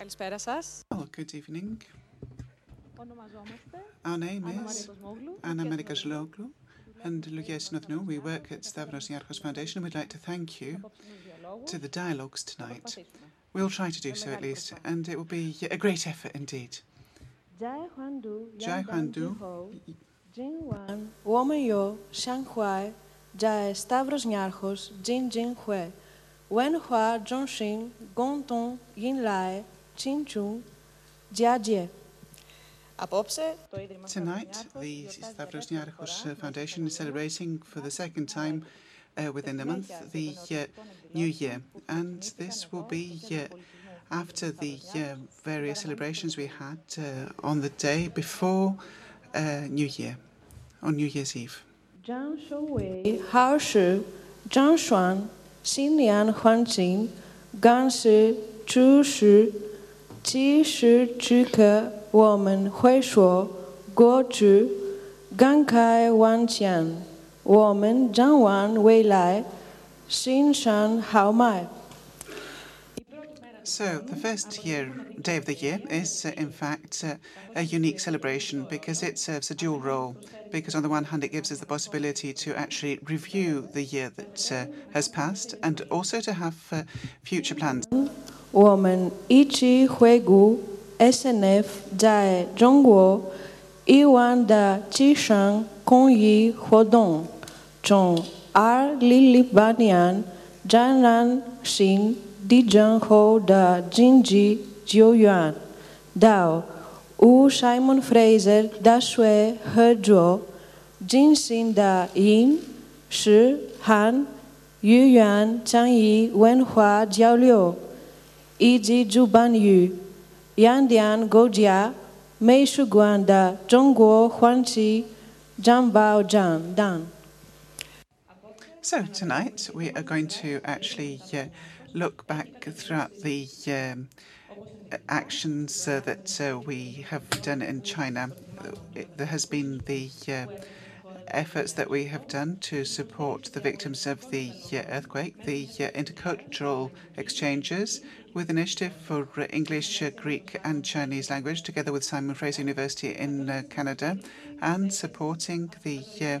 Καλησπέρα σας. Good evening. Our name is Anna Marikasoglu and Lucia Sinodnou. We work at Stavros Niarchos Foundation. We'd like to thank you to the dialogues tonight. We'll try to do so at least, and it will be a great effort indeed. Jai Huandu, Jin Wan, Woman Yo, Shang Huai, Jai Stavros Niarchos, Jin Jin Hue, Wen Hua, Zhong Xin, Gong Tong, Yin Lai, Tonight, the Stavros Niarchos Foundation is celebrating for the second time uh, within a month uh, the uh, New Year, and this will be uh, after the various celebrations we had uh, on the day before uh, New Year, on New Year's Eve. Zhang Shouwei, Hao Zhang Shuang, Xinlian Huanqing, Gan Shi, Zhu Shi, 此时此刻我们会说过去，感慨万千，我们展望未来，心神豪迈。So, the first year, day of the year is, uh, in fact, uh, a unique celebration because it serves a dual role. Because, on the one hand, it gives us the possibility to actually review the year that uh, has passed and also to have uh, future plans. Woman Ichi Huegu SNF Jai Zhongguo Iwan Da Qishan Kongyi Huodong Chong R. Lili Banyan Janan Xin Dijon Ho Da Jinji Jiu Yuan, Dao, Wu Simon Fraser Da Shui He Zhuo, Jin Xin Da Yin, Shi Han, Yu Yuan Chang Yi Wen Hua Jiao Liu, Yi Ji Zhu Ban Yu, Yan Dian Go Jia, Mei Shu Guan Da Zhongguo Huan Qi, Zhang Bao Zhang Dan. So tonight we are going to actually uh, look back throughout the um, actions uh, that uh, we have done in China. It, there has been the uh, efforts that we have done to support the victims of the uh, earthquake, the uh, intercultural exchanges with initiative for English, uh, Greek, and Chinese language, together with Simon Fraser University in Canada, and supporting the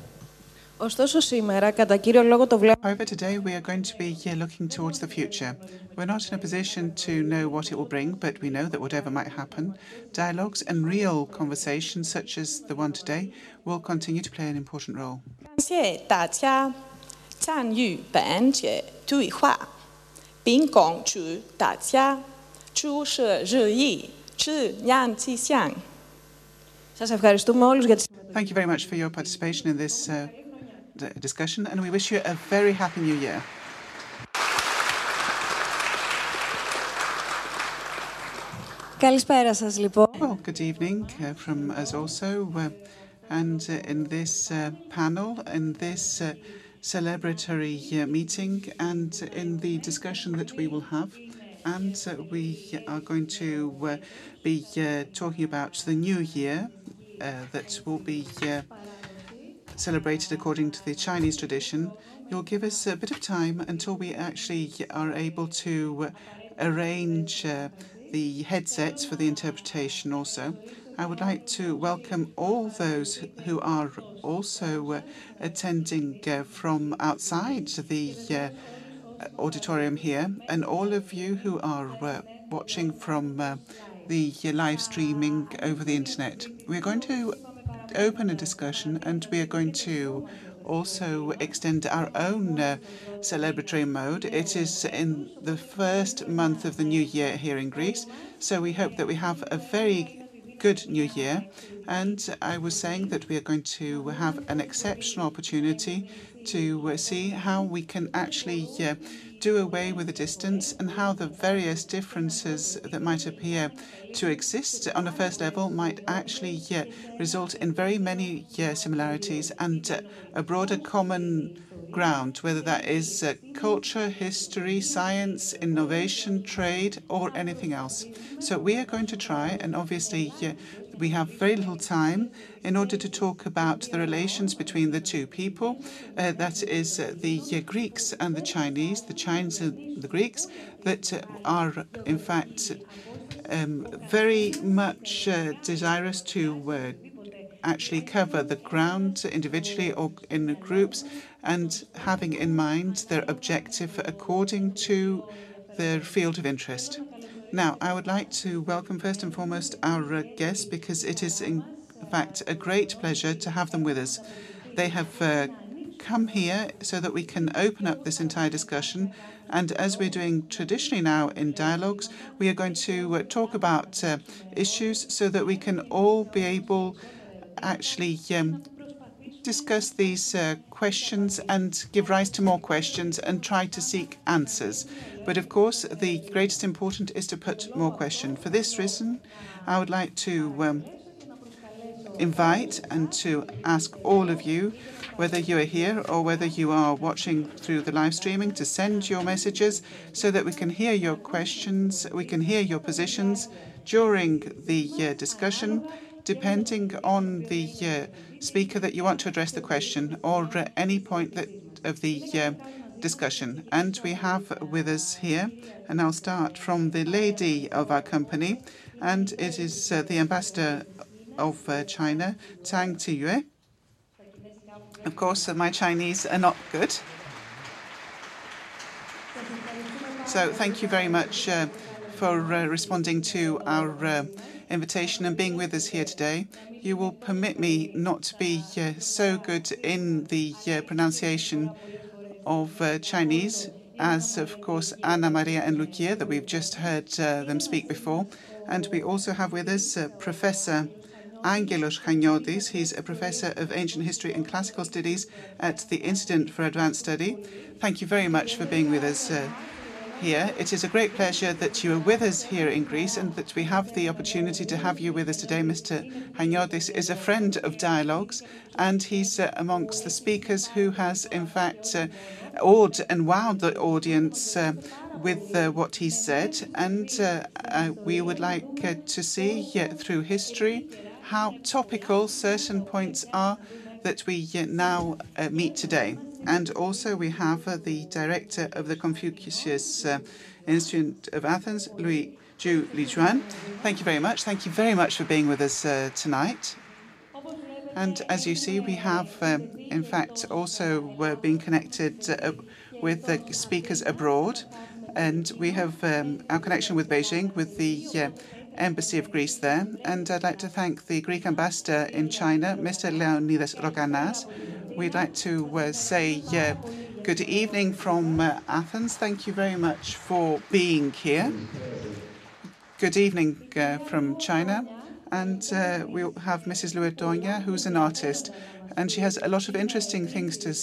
Ωστόσο σήμερα, κατά κύριο λόγο, το βλέπουμε However, today we are going to be uh, looking towards the future. We're not in a position to know what it will bring, but we know that whatever might happen, dialogues and real conversations such as the one today will continue to play an important role. 感谢大家参与本届对话，并恭祝大家诸事如意，吉人吉祥。 Σας ευχαριστούμε όλους για τη Thank you very much for your participation in this uh, d- discussion, and we wish you a very happy new year. Καλησπέρα σας λοιπόν. Well, good evening uh, from us also. Uh, and uh, in this uh, panel, in this uh, celebratory uh, meeting, and in the discussion that we will have, and uh, we are going to uh, be uh, talking about the new year uh, that will be uh, celebrated according to the Chinese tradition. You'll give us a bit of time until we actually are able to arrange uh, the headsets for the interpretation also. I would like to welcome all those who are also uh, attending uh, from outside the uh, auditorium here, and all of you who are uh, watching from uh, the live streaming over the internet. We're going to open a discussion and we are going to also extend our own uh, celebratory mode. It is in the first month of the new year here in Greece, so we hope that we have a very good new year. And I was saying that we are going to have an exceptional opportunity to uh, see how we can actually uh, do away with the distance and how the various differences that might appear to exist on a first level might actually yeah, result in very many yeah, similarities and uh, a broader common ground, whether that is uh, culture, history, science, innovation, trade, or anything else. So we are going to try, and obviously yeah, we have very little time in order to talk about the relations between the two people. Uh, that is uh, the uh, Greeks and the Chinese, the Chinese and the Greeks, that uh, are in fact um, very much uh, desirous to uh, actually cover the ground individually or in groups and having in mind their objective according to their field of interest. Now, I would like to welcome first and foremost our uh, guests because it is, in fact, a great pleasure to have them with us. They have uh, come here so that we can open up this entire discussion. And as we're doing traditionally now in dialogues, we are going to uh, talk about uh, issues so that we can all be able actually um, discuss these uh, questions and give rise to more questions and try to seek answers. But of course, the greatest important is to put more questions. For this reason, I would like to um, invite and to ask all of you, whether you are here or whether you are watching through the live streaming, to send your messages so that we can hear your questions, we can hear your positions during the uh, discussion depending on the uh, speaker that you want to address the question or uh, any point that of the uh, discussion. And we have with us here, and I'll start from the lady of our company, and it is uh, the ambassador of uh, China, Zhang Qiyue. Of course, uh, my Chinese are not good. So thank you very much for responding to our invitation and being with us here today. You will permit me not to be uh, so good in the uh, pronunciation of uh, Chinese as, of course, Ana Maria and Lucia, that we've just heard uh, them speak before. And we also have with us uh, Professor Angelos Chaniotis. He's a professor of ancient history and classical studies at the Institute for Advanced Study. Thank you very much for being with us uh, here. It is a great pleasure that you are with us here in Greece and that we have the opportunity to have you with us today. Mr. Chaniotis is a friend of Dialogues and he's uh, amongst the speakers who has, in fact, uh, awed and wowed the audience uh, with uh, what he said. And uh, uh, we would like to see through history how topical certain points are that we now meet today. And also we have uh, the director of the Confucius uh, Institute of Athens, Louis Zhu Lijun. Thank you very much. Thank you very much for being with us uh, tonight. And as you see, we have, um, in fact, also uh, been connected uh, with the speakers abroad. And we have um, our connection with Beijing, with the uh, Embassy of Greece there. And I'd like to thank the Greek ambassador in China, Mr. Leonidas Rokanas, We'd like to uh, say uh, good evening from uh, Athens. Thank you very much for being here. Good evening uh, from China. And uh, we'll have Mrs. Luedonia, who's an artist, and she has a lot of interesting things to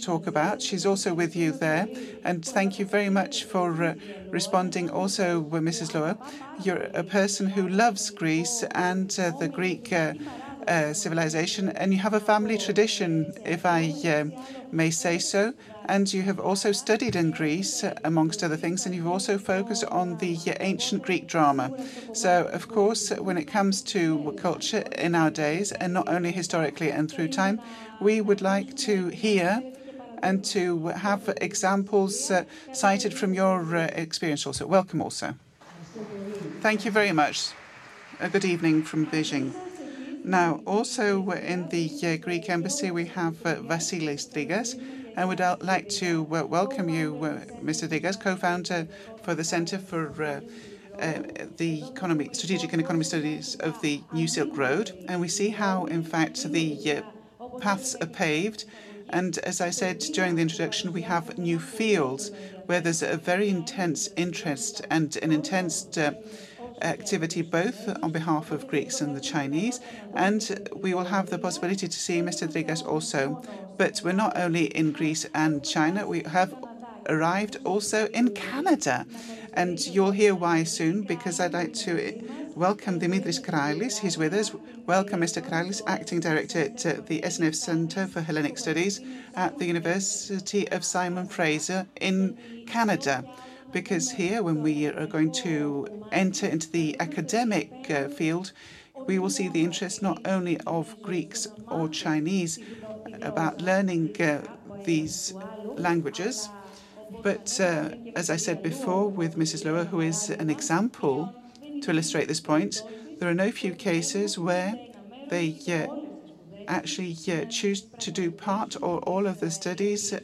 talk about. She's also with you there. And thank you very much for uh, responding also, with Mrs. Lua. You're a person who loves Greece and the Greek uh, civilization, and you have a family tradition, if I uh, may say so. And you have also studied in Greece, amongst other things, and you've also focused on the ancient Greek drama. So, of course, when it comes to culture in our days, and not only historically and through time, we would like to hear and to have examples uh, cited from your uh, experience also. Welcome also. Thank you very much. A good evening from Beijing. Now, also in the uh, Greek embassy, we have uh, Vasilis Trigas. I would uh, like to uh, welcome you, uh, Mr. Trigas, co-founder for the Center for the economy, strategic and economic studies of the New Silk Road, and we see how, in fact, the paths are paved. And as I said during the introduction, we have new fields where there's a very intense interest and an intense activity both on behalf of Greeks and the Chinese, and we will have the possibility to see Mr. Trigas also. But we're not only in Greece and China, we have arrived also in Canada. And you'll hear why soon, because I'd like to welcome Dimitris Krallis. He's with us. Welcome, Mr. Krallis, Acting Director at uh, the SNF Centre for Hellenic Studies at the University of Simon Fraser in Canada because here, when we are going to enter into the academic uh, field, we will see the interest not only of Greeks or Chinese about learning uh, these languages, but uh, as I said before, with Mrs. Lower, who is an example to illustrate this point, there are no few cases where they uh, actually uh, choose to do part or all of the studies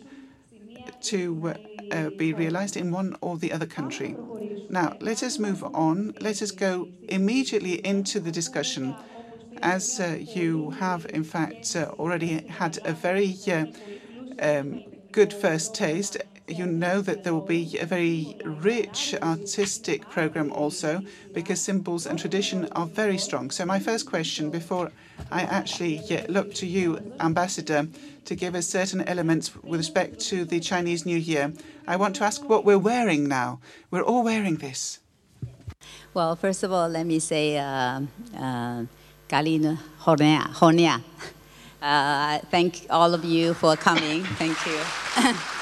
to uh, be realized in one or the other country. Now, let us move on. Let us go immediately into the discussion. As uh, you have, in fact, uh, already had a very uh, um, good first taste, you know that there will be a very rich artistic program also because symbols and tradition are very strong. So, my first question before I actually look to you, Ambassador, to give us certain elements with respect to the Chinese New Year. I want to ask what we're wearing now. We're all wearing this. Well, first of all, let me say, uh, uh, Galina Honia. Uh, thank all of you for coming. Thank you.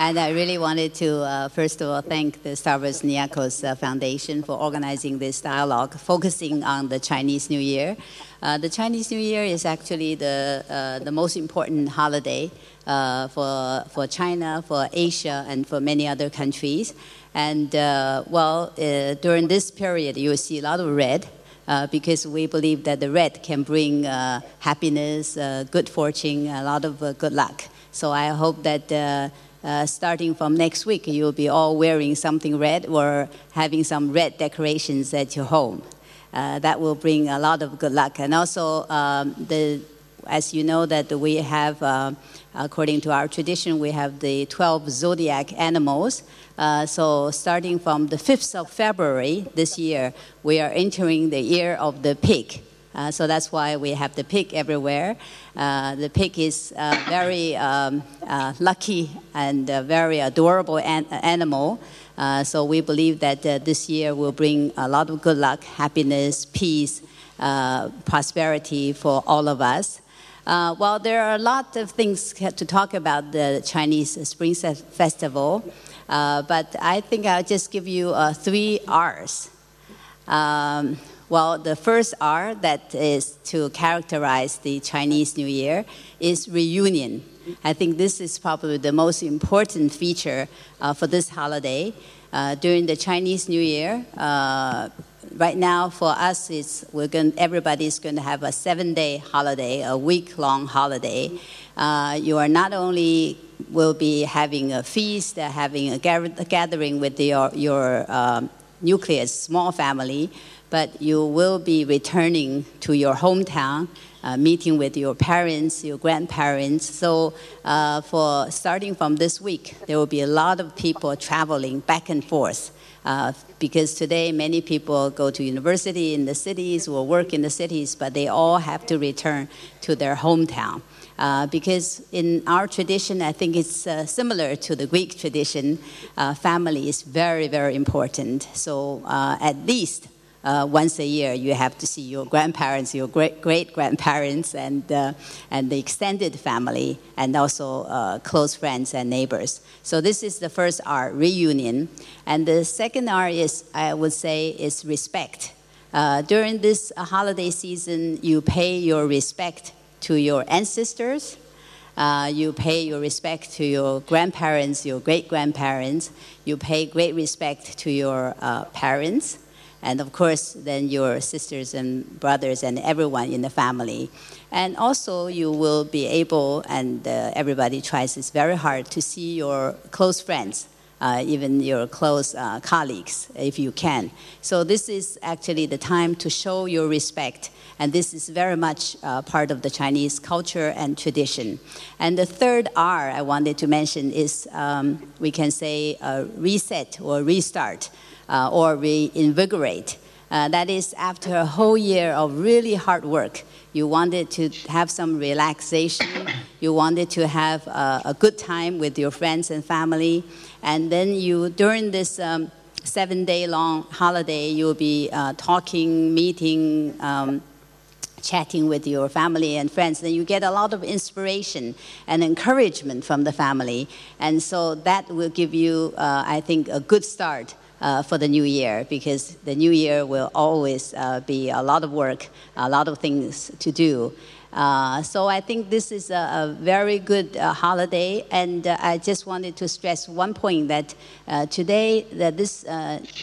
And I really wanted to, uh, first of all, thank the Stavros Niarchos uh, Foundation for organizing this dialogue, focusing on the Chinese New Year. Uh, the Chinese New Year is actually the, uh, the most important holiday uh, for, for China, for Asia, and for many other countries. And, uh, well, during this period, you will see a lot of red. because we believe that the red can bring happiness, good fortune, a lot of good luck. So I hope that uh, starting from next week, you'll be all wearing something red or having some red decorations at your home. Uh, that will bring a lot of good luck. And also, um, the, as you know, that we have, uh, according to our tradition, we have the 12 zodiac animals. Uh, so starting from the 5th of February this year, we are entering the year of the pig. Uh, so that's why we have the pig everywhere. Uh, the pig is a uh, very um, uh, lucky and very adorable an- animal. So we believe that this year will bring a lot of good luck, happiness, peace, prosperity for all of us. Uh, well, there are a lot of things to talk about the Chinese Spring Festival, uh, but I think I'll just give you uh, three R's. Um, well, the first R that is to characterize the Chinese New Year is reunion. I think this is probably the most important feature uh, for this holiday. Uh, during the Chinese New Year, uh, right now for us, it's we're going everybody's going to have a seven-day holiday, a week-long holiday. Uh, you are not only will be having a feast, having a gathering with your your um, nucleus, small family but you will be returning to your hometown, uh, meeting with your parents, your grandparents. So, uh, for starting from this week, there will be a lot of people traveling back and forth. Uh, because today many people go to university in the cities or work in the cities, but they all have to return to their hometown. Uh, because in our tradition, I think it's uh, similar to the Greek tradition. Uh, family is very, very important. So uh, at least uh, once a year you have to see your grandparents, your great great grandparents, and uh, and the extended family, and also uh, close friends and neighbors. So this is the first R, reunion, and the second R is I would say is respect. Uh, during this holiday season, you pay your respect to your ancestors. Uh, you pay your respect to your grandparents, your great grandparents. You pay great respect to your uh, parents and of course, then your sisters and brothers and everyone in the family. And also, you will be able, and uh, everybody tries this very hard, to see your close friends. Uh, even your close uh, colleagues, if you can. So, this is actually the time to show your respect, and this is very much uh, part of the Chinese culture and tradition. And the third R I wanted to mention is um, we can say reset or restart uh, or reinvigorate. Uh, that is, after a whole year of really hard work, you wanted to have some relaxation, You wanted to have a, a good time with your friends and family. And then you, during this um, seven day long holiday, you'll be uh, talking, meeting, um, chatting with your family and friends, then you get a lot of inspiration and encouragement from the family. And so that will give you, uh, I think, a good start. Uh, for the new year, because the new year will always uh, be a lot of work, a lot of things to do. Uh, so I think this is a, a very good uh, holiday, and uh, I just wanted to stress one point that uh, today that this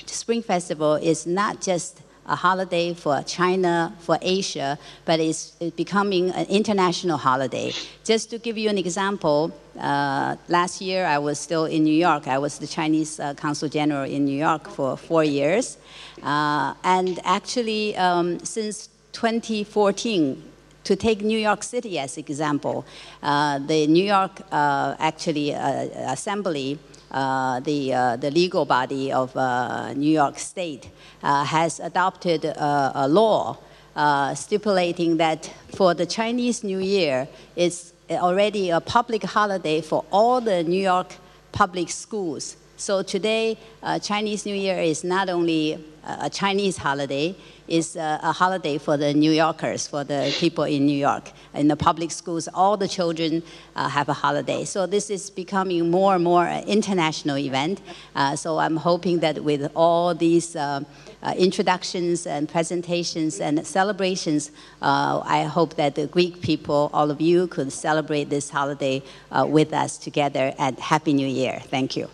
Spring Festival is not just a holiday for China, for Asia, but it's, becoming an international holiday. Just to give you an example, uh, last year I was still in New York. I was the Chinese uh, Consul General in New York for four years. Uh, and actually, um, since 2014, to take New York City as example, uh, the New York uh, actually uh, Assembly the, uh, the legal body of uh, New York State has adopted a, law stipulating that for the Chinese New Year, it's already a public holiday for all the New York public schools. So today, uh, Chinese New Year is not only a Chinese holiday, it's a, a, holiday for the New Yorkers, for the people in New York. In the public schools, all the children uh, have a holiday. So this is becoming more and more an international event. Uh, so I'm hoping that with all these uh, uh introductions and presentations and celebrations, uh, I hope that the Greek people, all of you, could celebrate this holiday uh, with us together. And Happy New Year. Thank you.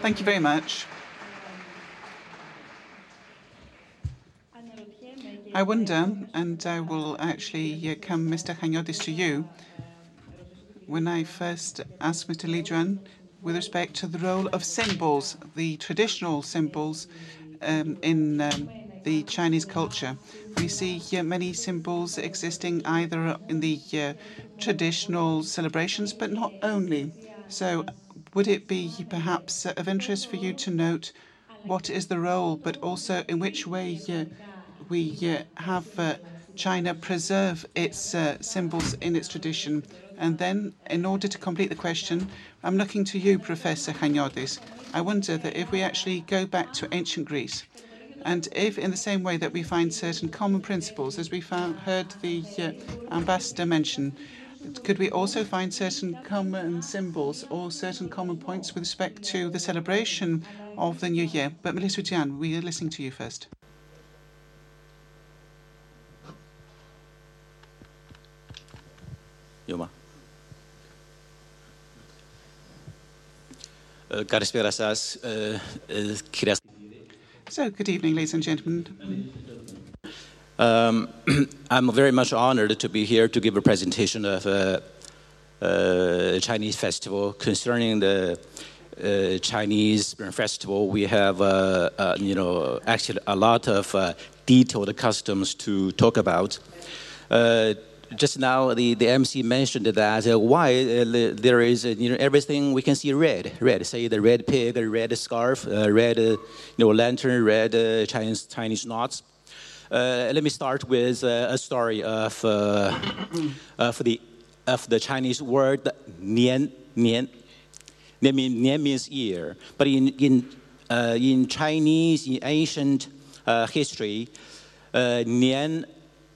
Thank you very much. I wonder, and I will actually come, Mr. Chaniotis, to you. When I first asked Mr. Li Juan with respect to the role of symbols, the traditional symbols um, in um, the Chinese culture, we see uh, many symbols existing either in the uh, traditional celebrations, but not only. So, would it be perhaps of interest for you to note what is the role, but also in which way? Uh, we uh, have uh, China preserve its uh, symbols in its tradition. And then, in order to complete the question, I'm looking to you, Professor Chaniotis. I wonder that if we actually go back to ancient Greece, and if, in the same way that we find certain common principles, as we found, heard the uh, ambassador mention, could we also find certain common symbols or certain common points with respect to the celebration of the new year? But Melissa Jian, we are listening to you first. Uh, uh, uh, so, good evening, ladies and gentlemen. Um, I'm very much honored to be here to give a presentation of a, a Chinese festival concerning the uh, Chinese Spring Festival. We have, uh, uh, you know, actually a lot of detailed customs to talk about just now the, the MC mentioned that uh, why uh, there is uh, you know everything we can see red red say the red pig a red scarf uh, red uh, you know lantern red uh, Chinese Chinese knots. let me start with a story of of the of the Chinese word nian nian. Nian, mean, nian means year, but in in in Chinese in ancient history, nian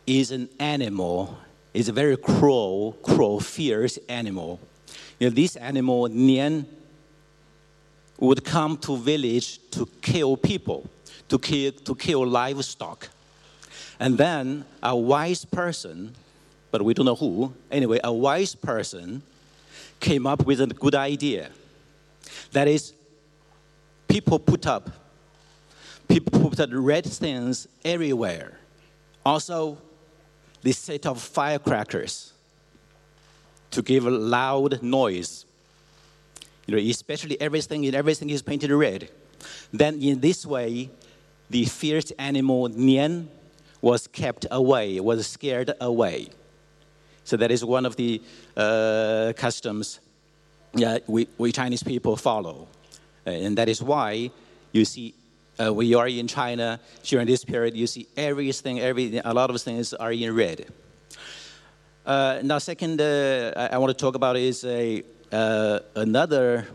is an animal is a very cruel, cruel, fierce animal. You know, this animal, Nian, would come to village to kill people, to kill, to kill livestock. And then a wise person, but we don't know who, anyway, a wise person came up with a good idea. That is, people put up, people put up red things everywhere. Also, this set of firecrackers to give a loud noise. You know, especially everything everything is painted red. Then in this way, the fierce animal Nian was kept away, was scared away. So that is one of the uh, customs that we, we Chinese people follow. And that is why you see uh, you are in China during this period, you see everything, every, a lot of things are in red. Uh, now, second, uh, I, I want to talk about is a uh, another.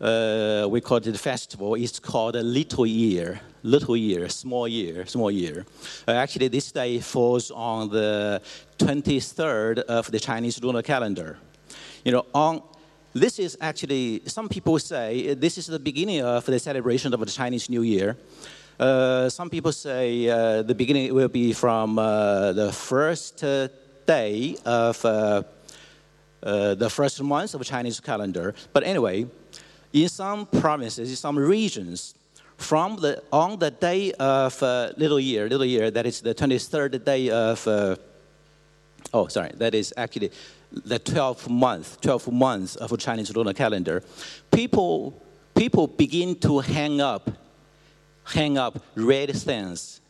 Uh, we call it festival. It's called a Little Year. Little Year, small year, small year. Uh, actually, this day falls on the 23rd of the Chinese lunar calendar. You know, on this is actually some people say this is the beginning of the celebration of the Chinese New Year. Uh, some people say uh, the beginning will be from uh, the first day of uh, uh, the first month of Chinese calendar. But anyway, in some provinces, in some regions, from the on the day of uh, Little Year, Little Year, that is the 23rd day of. Oh, sorry, that is actually the 12th month, 12th month of Chinese lunar calendar. People, people begin to hang up, hang up red things,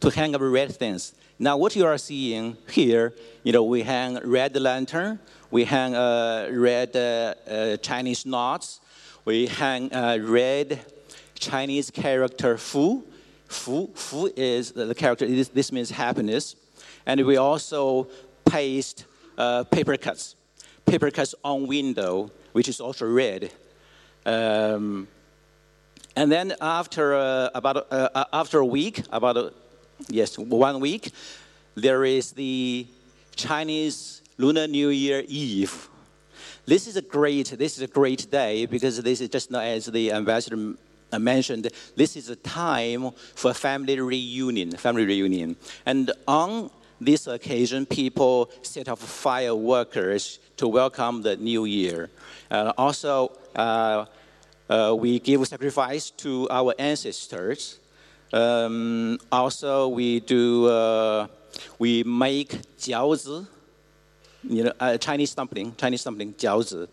to hang up red things. Now, what you are seeing here, you know, we hang red lantern, we hang uh, red uh, uh, Chinese knots, we hang uh, red Chinese character Fu. Fu, Fu is the character, this means happiness. And we also paste uh, paper cuts, paper cuts on window, which is also red. Um, and then after uh, about uh, after a week, about a, yes one week, there is the Chinese Lunar New Year Eve. This is a great this is a great day because this is just as the ambassador mentioned. This is a time for family reunion, family reunion, and on this occasion, people set off fireworks to welcome the new year. Also, uh, uh, we give sacrifice to our ancestors. Um, also, we do uh, we make jiaozi, you know, uh, Chinese dumpling, Chinese dumpling, jiaozi.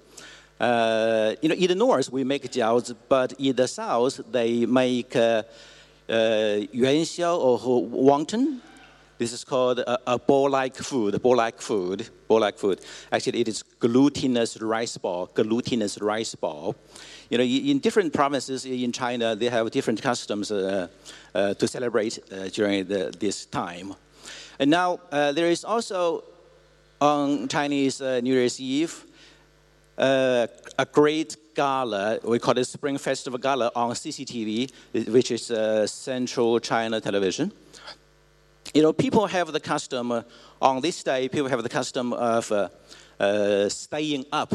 Uh, you know, in the north we make jiaozi, but in the south they make uh, yuanxiao or wonton. This is called a, a ball-like food, ball-like food, ball-like food. Actually, it is glutinous rice ball, glutinous rice ball. You know, in different provinces in China, they have different customs uh, uh, to celebrate uh, during the, this time. And now, uh, there is also on Chinese uh, New Year's Eve, uh, a great gala, we call it Spring Festival Gala on CCTV, which is Central China Television you know, people have the custom, uh, on this day, people have the custom of uh, uh, staying up,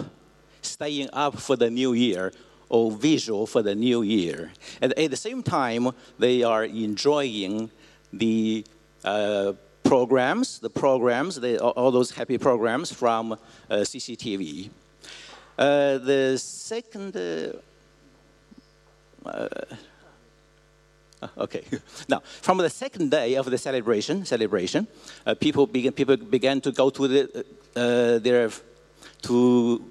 staying up for the new year or visual for the new year. And at the same time, they are enjoying the uh, programs, the programs, the, all those happy programs from uh, CCTV. Uh, the second Okay. Now, from the second day of the celebration, celebration, uh, people began people began to go to the, uh, their to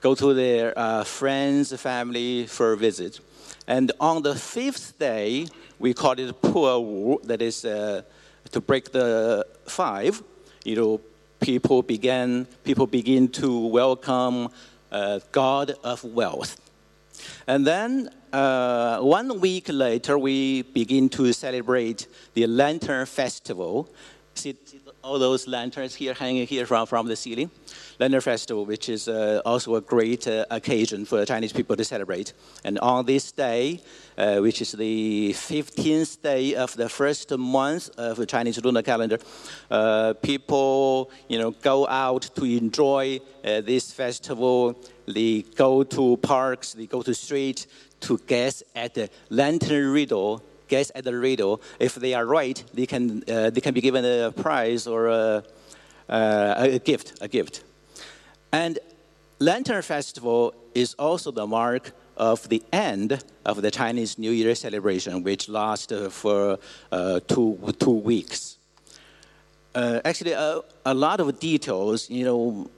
go to their uh, friends, family for a visit, and on the fifth day, we call it Wu. That is uh, to break the five. You know, people began people begin to welcome uh, God of wealth, and then uh, one week later, we begin to celebrate the Lantern Festival. See, all those lanterns here hanging here from, from the ceiling? Lantern Festival, which is uh, also a great uh, occasion for Chinese people to celebrate. And on this day, uh, which is the 15th day of the first month of the Chinese lunar calendar, uh, people, you know, go out to enjoy uh, this festival. They go to parks, they go to streets, to guess at the lantern riddle, guess at the riddle. If they are right, they can, uh, they can be given a prize or a, uh, a gift, a gift. And Lantern Festival is also the mark of the end of the Chinese New Year celebration, which lasts for uh, two, two weeks. Uh, actually, uh, a lot of details, you know,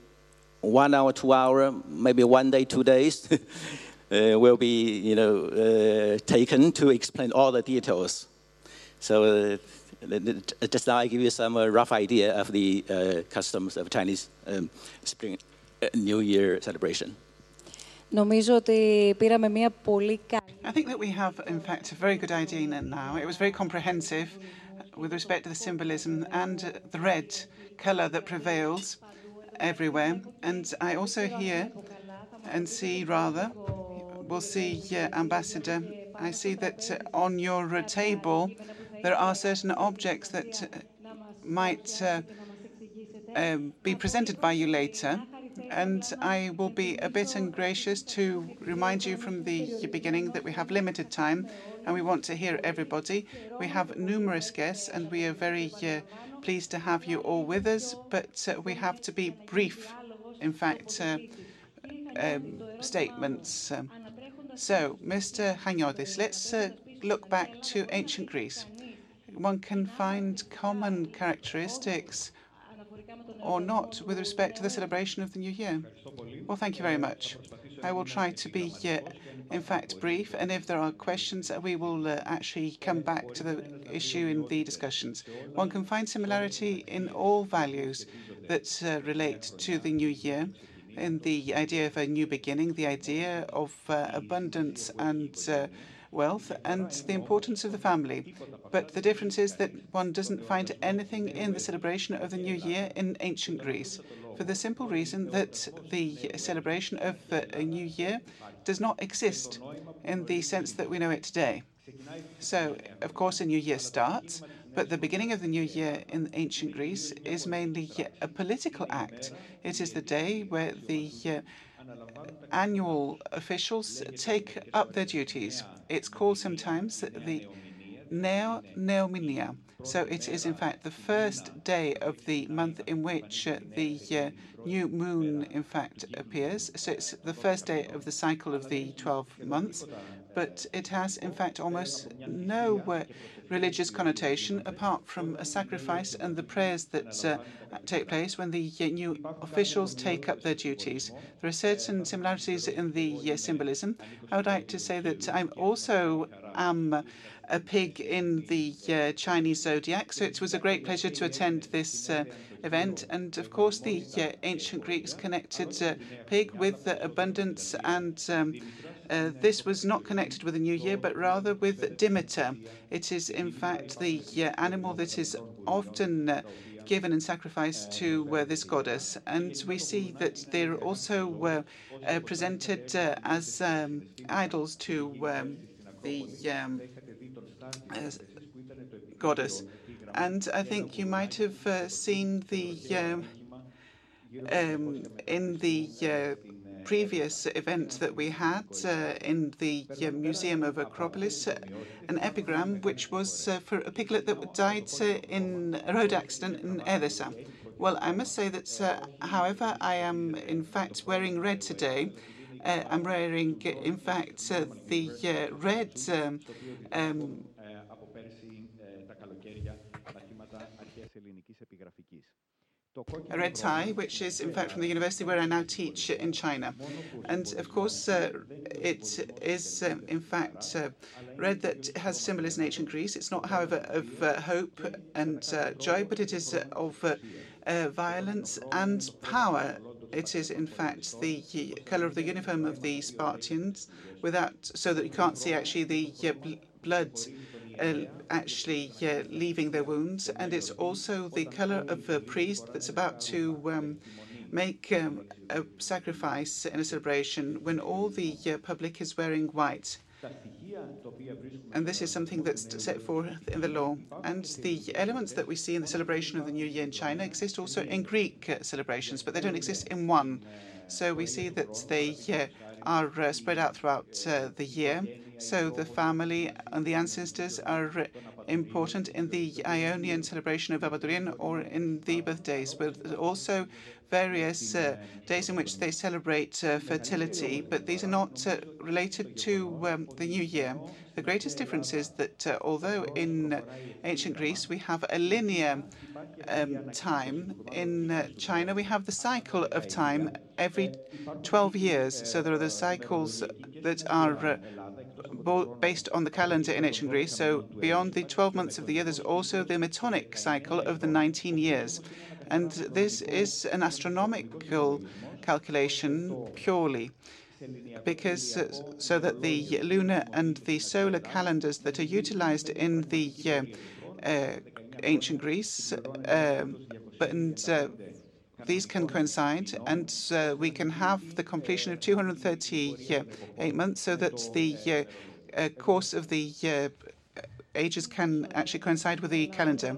one hour, two hour, maybe one day, two days. uh, will be you know, uh, taken to explain all the details. So uh, just now I give you some uh, rough idea of the uh, customs of Chinese um, Spring uh, New Year celebration. Νομίζω ότι πήραμε μια πολύ καλή... I think that we have, in fact, a very good idea now. It was very comprehensive. with respect to the symbolism and the red color that prevails everywhere. And I also hear and see rather, we'll see, Ambassador, I see that uh, on your uh, table there are certain objects that uh, might um, be presented by you later. And I will be a bit ungracious to remind you from the beginning that we have limited time and we want to hear everybody. We have numerous guests and we are very uh, pleased to have you all with us, but uh, we have to be brief, in fact, uh, um, statements. Um, so, Mr. Chaniotis, let's uh, look back to ancient Greece. One can find common characteristics or not with respect to the celebration of the New Year? Well, thank you very much. I will try to be, uh, in fact, brief, and if there are questions, we will uh, actually come back to the issue in the discussions. One can find similarity in all values that uh, relate to the New Year in the idea of a new beginning, the idea of uh, abundance and uh, wealth, and the importance of the family. But the difference is that one doesn't find anything in the celebration of the New Year in ancient Greece, for the simple reason that the celebration of a New Year does not exist in the sense that we know it today. So, of course, a new year starts, but the beginning of the new year in ancient Greece is mainly a political act. It is the day where the uh, annual officials take up their duties. It's called sometimes the Neo Neomenia. So it is, in fact, the first day of the month in which uh, the uh, new moon, in fact, appears. So it's the first day of the cycle of the 12 months. But it has, in fact, almost no religious connotation apart from a sacrifice and the prayers that uh, take place when the new officials take up their duties. There are certain similarities in the uh, symbolism. I would like to say that I also am a pig in the uh, Chinese zodiac. So it was a great pleasure to attend this uh, event. And of course, the uh, ancient Greeks connected uh, pig with abundance. And um, uh, this was not connected with the new year, but rather with Demeter. It is, in fact, the uh, animal that is often given in sacrifice to uh, this goddess. And we see that they're also uh, uh, presented as um, idols to um, the um, goddess. And I think you might have uh, seen the um, um, in the uh, previous event that we had uh, in the uh, Museum of Acropolis, uh, an epigram which was for a piglet that died in a road accident in Edessa. Well, I must say that, however, I am in fact wearing red today. I'm wearing, in fact, the red um, um, a red tie, which is in fact from the university where I now teach in China. And of course, uh, it is uh, in fact uh, red that has symbolism in ancient Greece. It's not, however, of uh, hope and uh, joy, but it is uh, of violence and power. It is in fact the color of the uniform of the Spartans, without so that you can't see actually the blood actually uh, leaving their wounds, and it's also the color of a priest that's about to um, make um, a sacrifice in a celebration when all the uh, public is wearing white. And this is something that's set forth in the law. And the elements that we see in the celebration of the New Year in China exist also in Greek uh, celebrations, but they don't exist in one. So we see that they are spread out throughout the year. So the family and the ancestors are uh, important in the Ionian celebration of Abadourian or in the birthdays, but also various uh, days in which they celebrate uh, fertility, but these are not uh, related to um, the new year. The greatest difference is that although in ancient Greece we have a linear um, time, in China we have the cycle of time every 12 years. So there are the cycles that are based on the calendar in ancient Greece. So beyond the 12 months of the year, there's also the Metonic cycle of the 19 years. And this is an astronomical calculation purely because uh, so that the lunar and the solar calendars that are utilized in the uh, uh, ancient Greece, um, and, uh, these can coincide, and uh, we can have the completion of 238 months, so that the uh, uh, course of the ages can actually coincide with the calendar.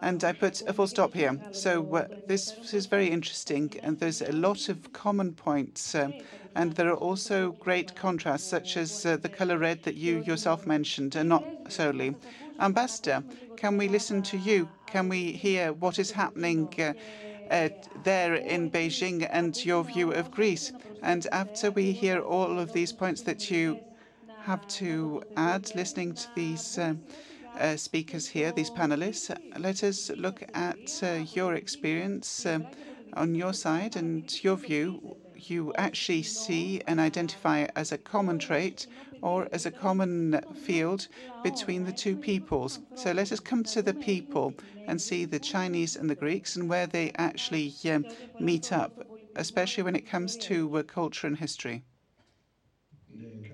And I put a full stop here. So this is very interesting, and there's a lot of common points, and there are also great contrasts, such as the color red that you yourself mentioned, and not solely. Ambassador, can we listen to you? Can we hear what is happening? Uh, there in Beijing and your view of Greece. And after we hear all of these points that you have to add, listening to these uh, uh, speakers here, these panelists, let us look at uh, your experience uh, on your side and your view. You actually see and identify as a common trait or as a common field between the two peoples. So let us come to the people and see the Chinese and the Greeks and where they actually meet up, especially when it comes to uh, culture and history.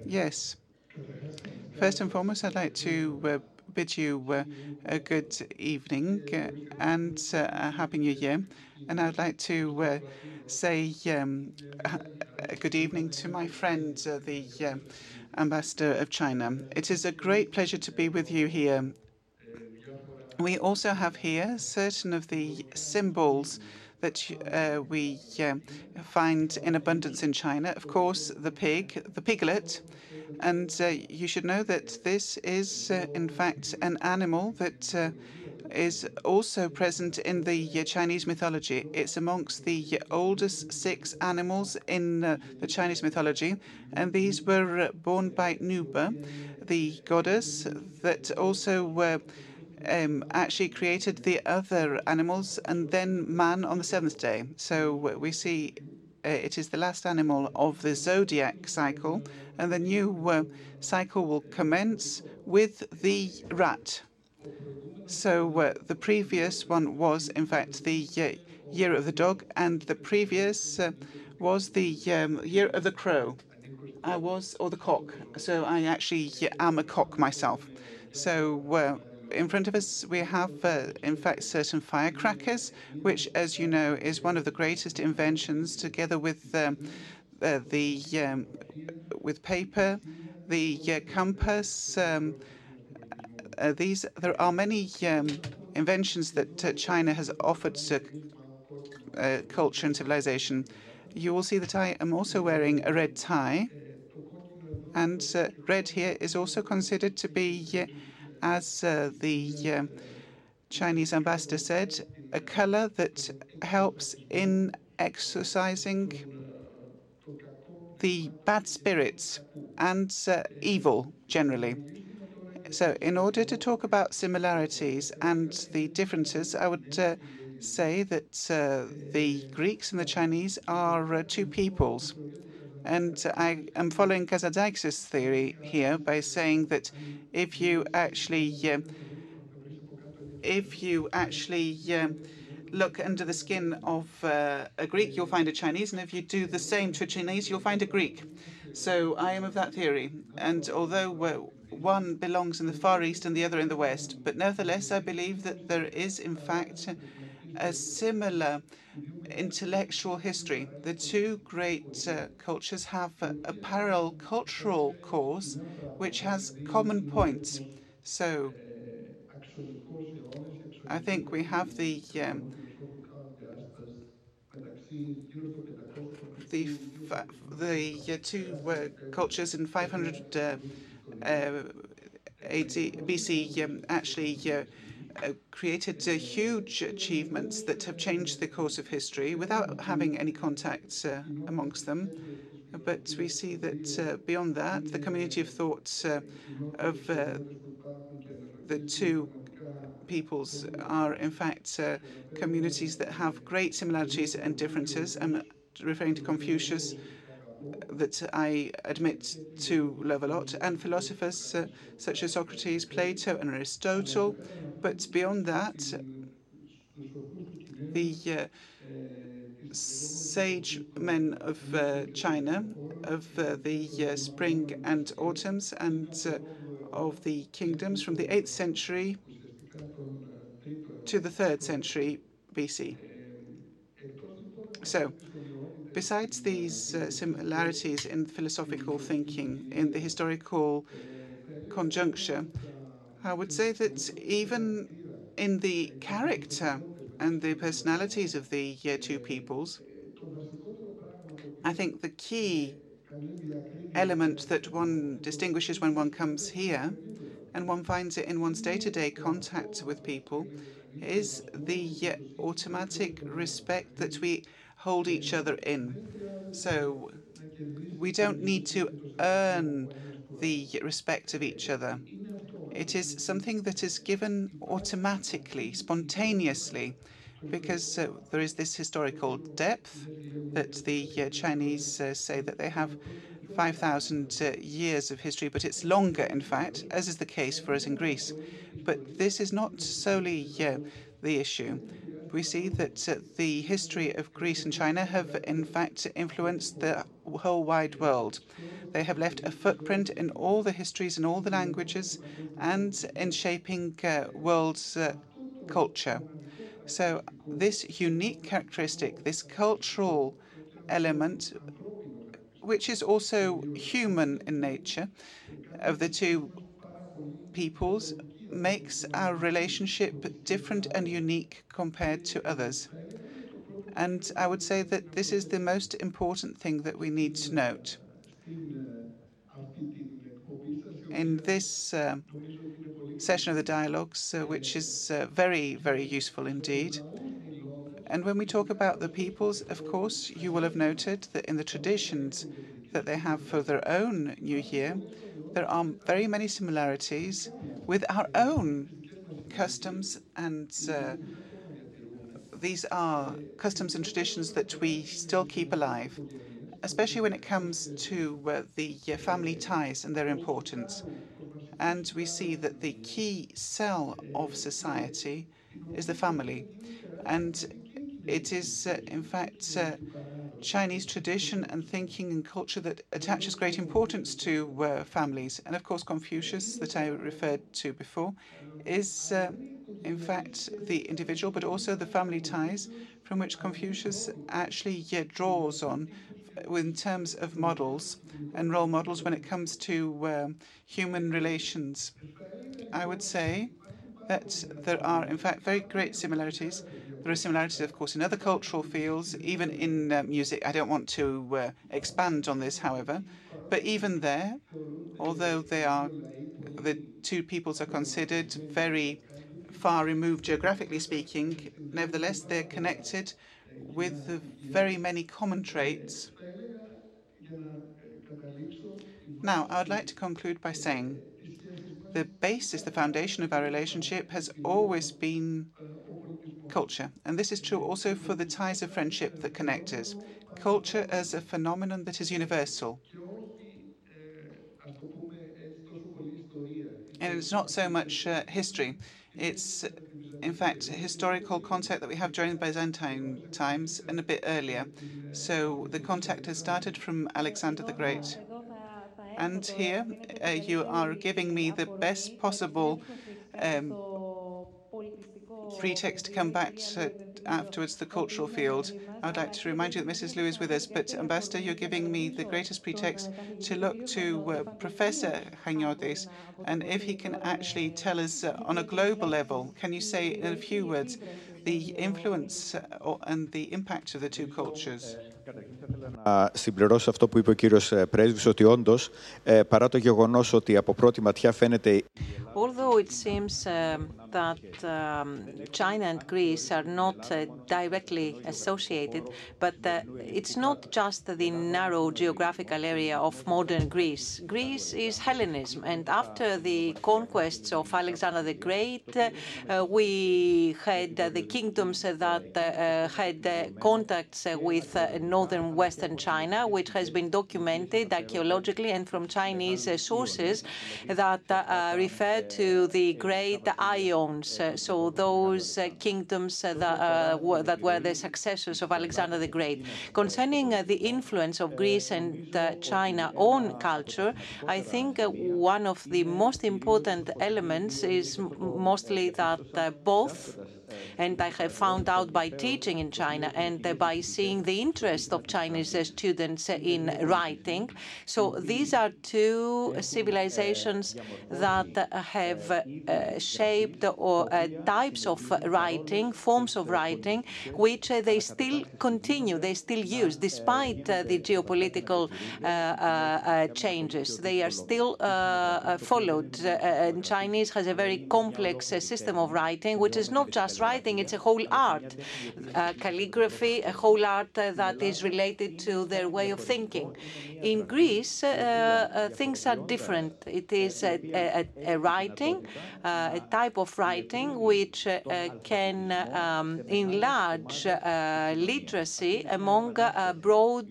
Yes. First and foremost, I'd like to uh, bid you uh, a good evening uh, and uh, a happy new year. And I'd like to say um, a good evening to my friend, the ambassador of China. It is a great pleasure to be with you here. We also have here certain of the symbols that we find in abundance in China. Of course, the pig, the piglet. And uh, you should know that this is, uh, in fact, an animal that uh, is also present in the Chinese mythology. It's amongst the oldest six animals in the Chinese mythology. And these were born by Nüwa, the goddess that also were um, actually created the other animals and then man on the seventh day. So we see uh, it is the last animal of the zodiac cycle, and the new uh, cycle will commence with the rat. So uh, the previous one was, in fact, the uh, year of the dog, and the previous uh, was the um, year of the crow. I was, or the cock. So I actually am a cock myself. So in front of us, we have, in fact, certain firecrackers, which, as you know, is one of the greatest inventions, together with um, uh, the um, with paper, the uh, compass. Um, uh, these there are many um, inventions that uh, China has offered to uh, culture and civilization. You will see that I am also wearing a red tie, and red here is also considered to be as uh, the uh, Chinese ambassador said, a color that helps in exorcising the bad spirits and uh, evil generally. So, in order to talk about similarities and the differences, I would uh, say that uh, the Greeks and the Chinese are uh, two peoples. And I am following Kazantzakis' theory here by saying that if you actually uh, if you actually uh, look under the skin of uh, a Greek, you'll find a Chinese, and if you do the same to a Chinese, you'll find a Greek. So I am of that theory. And although uh, one belongs in the Far East and the other in the West, but nevertheless, I believe that there is, in fact, a similar intellectual history. The two great uh, cultures have a, a, parallel cultural cause which has common points. So I think we have the um, the the uh, two uh, cultures in 500 uh, AD, BC um, actually uh, uh, created uh, huge achievements that have changed the course of history without having any contact uh, amongst them. But we see that uh, beyond that, the community of thought uh, of uh, the two peoples are, in fact, communities that have great similarities and differences. I'm referring to Confucius, that I admit to love a lot, and philosophers uh, such as Socrates, Plato, and Aristotle. But beyond that, the uh, sage men of uh, China, of uh, the uh, spring and autumns, and uh, of the kingdoms from the 8th century to the third century BC. So, besides these uh, similarities in philosophical thinking, in the historical conjuncture, I would say that even in the character and the personalities of the uh, two peoples, I think the key element that one distinguishes when one comes here, and one finds it in one's day to day contact with people, is the automatic respect that we hold each other in. So we don't need to earn the respect of each other. It is something that is given automatically, spontaneously, because uh, there is this historical depth that the uh, Chinese uh, say that they have 5,000 uh, years of history, but it's longer, in fact, as is the case for us in Greece. But this is not solely uh, the issue. We see that uh, the history of Greece and China have, in fact, influenced the whole wide world. They have left a footprint in all the histories and all the languages and in shaping uh, world's uh, culture. So, this unique characteristic, this cultural element, which is also human in nature, of the two peoples, makes our relationship different and unique compared to others. And I would say that this is the most important thing that we need to note. In this uh, session of the dialogues, uh, which is uh, very, very useful indeed. And when we talk about the peoples, of course, you will have noted that in the traditions that they have for their own New Year, there are very many similarities with our own customs and uh, these are customs and traditions that we still keep alive, especially when it comes to uh, the uh, family ties and their importance. And we see that the key cell of society is the family. And it is, uh, in fact, uh, Chinese tradition and thinking and culture that attaches great importance to uh, families. And of course, Confucius, that I referred to before, is uh, in fact the individual, but also the family ties from which Confucius actually draws on in terms of models and role models when it comes to uh, human relations. I would say that there are, in fact, very great similarities there are similarities, of course, in other cultural fields, even in uh, music. I don't want to uh, expand on this, however, but even there, although they are the two peoples are considered very far removed geographically speaking, nevertheless they're connected with very many common traits. Now, I would like to conclude by saying the basis, the foundation of our relationship has always been culture. And this is true also for the ties of friendship that connect us. Culture as a phenomenon that is universal. And it's not so much uh, history. It's, in fact, historical contact that we have during Byzantine times and a bit earlier. So the contact has started from Alexander the Great. And here uh, you are giving me the best possible um, Pretext to come back to afterwards, the cultural field. I would like to remind you that Mrs. Liu is with us, but Ambassador, you're giving me the greatest pretext to look to uh, Professor Chaniotis, and if he can actually tell us uh, on a global level, can you say in a few words the influence uh, or, and the impact of the two cultures? Να συμπληρώσω αυτό που είπε ο κύριος Πρέσβης, ότι όντως, παρά το γεγονός ότι από πρώτη ματιά φαίνεται Although it seems um, that um, China and Greece are not uh, directly associated, but uh, it's not just the narrow geographical area of modern Greece. Greece is Hellenism, and after the conquests of Alexander the Great, uh, we had the kingdoms that had contacts with northern western China, which has been documented archaeologically and from Chinese sources that refer to the great Ion uh, so those uh, kingdoms uh, that were the successors of Alexander the Great. Concerning the influence of Greece and China on culture, I think one of the most important elements is mostly that both And I have found out by teaching in China and by seeing the interest of Chinese students in writing. So these are two civilizations that have uh, shaped or uh, types of writing, forms of writing, which uh, they still continue, they still use, despite the geopolitical changes. They are still followed. Chinese has a very complex system of writing, which is not just writing, it's a whole art. Uh, calligraphy, a whole art uh, that is related to their way of thinking. In Greece, uh, things are different. It is a, a, a writing, a type of writing which can um, enlarge literacy among broad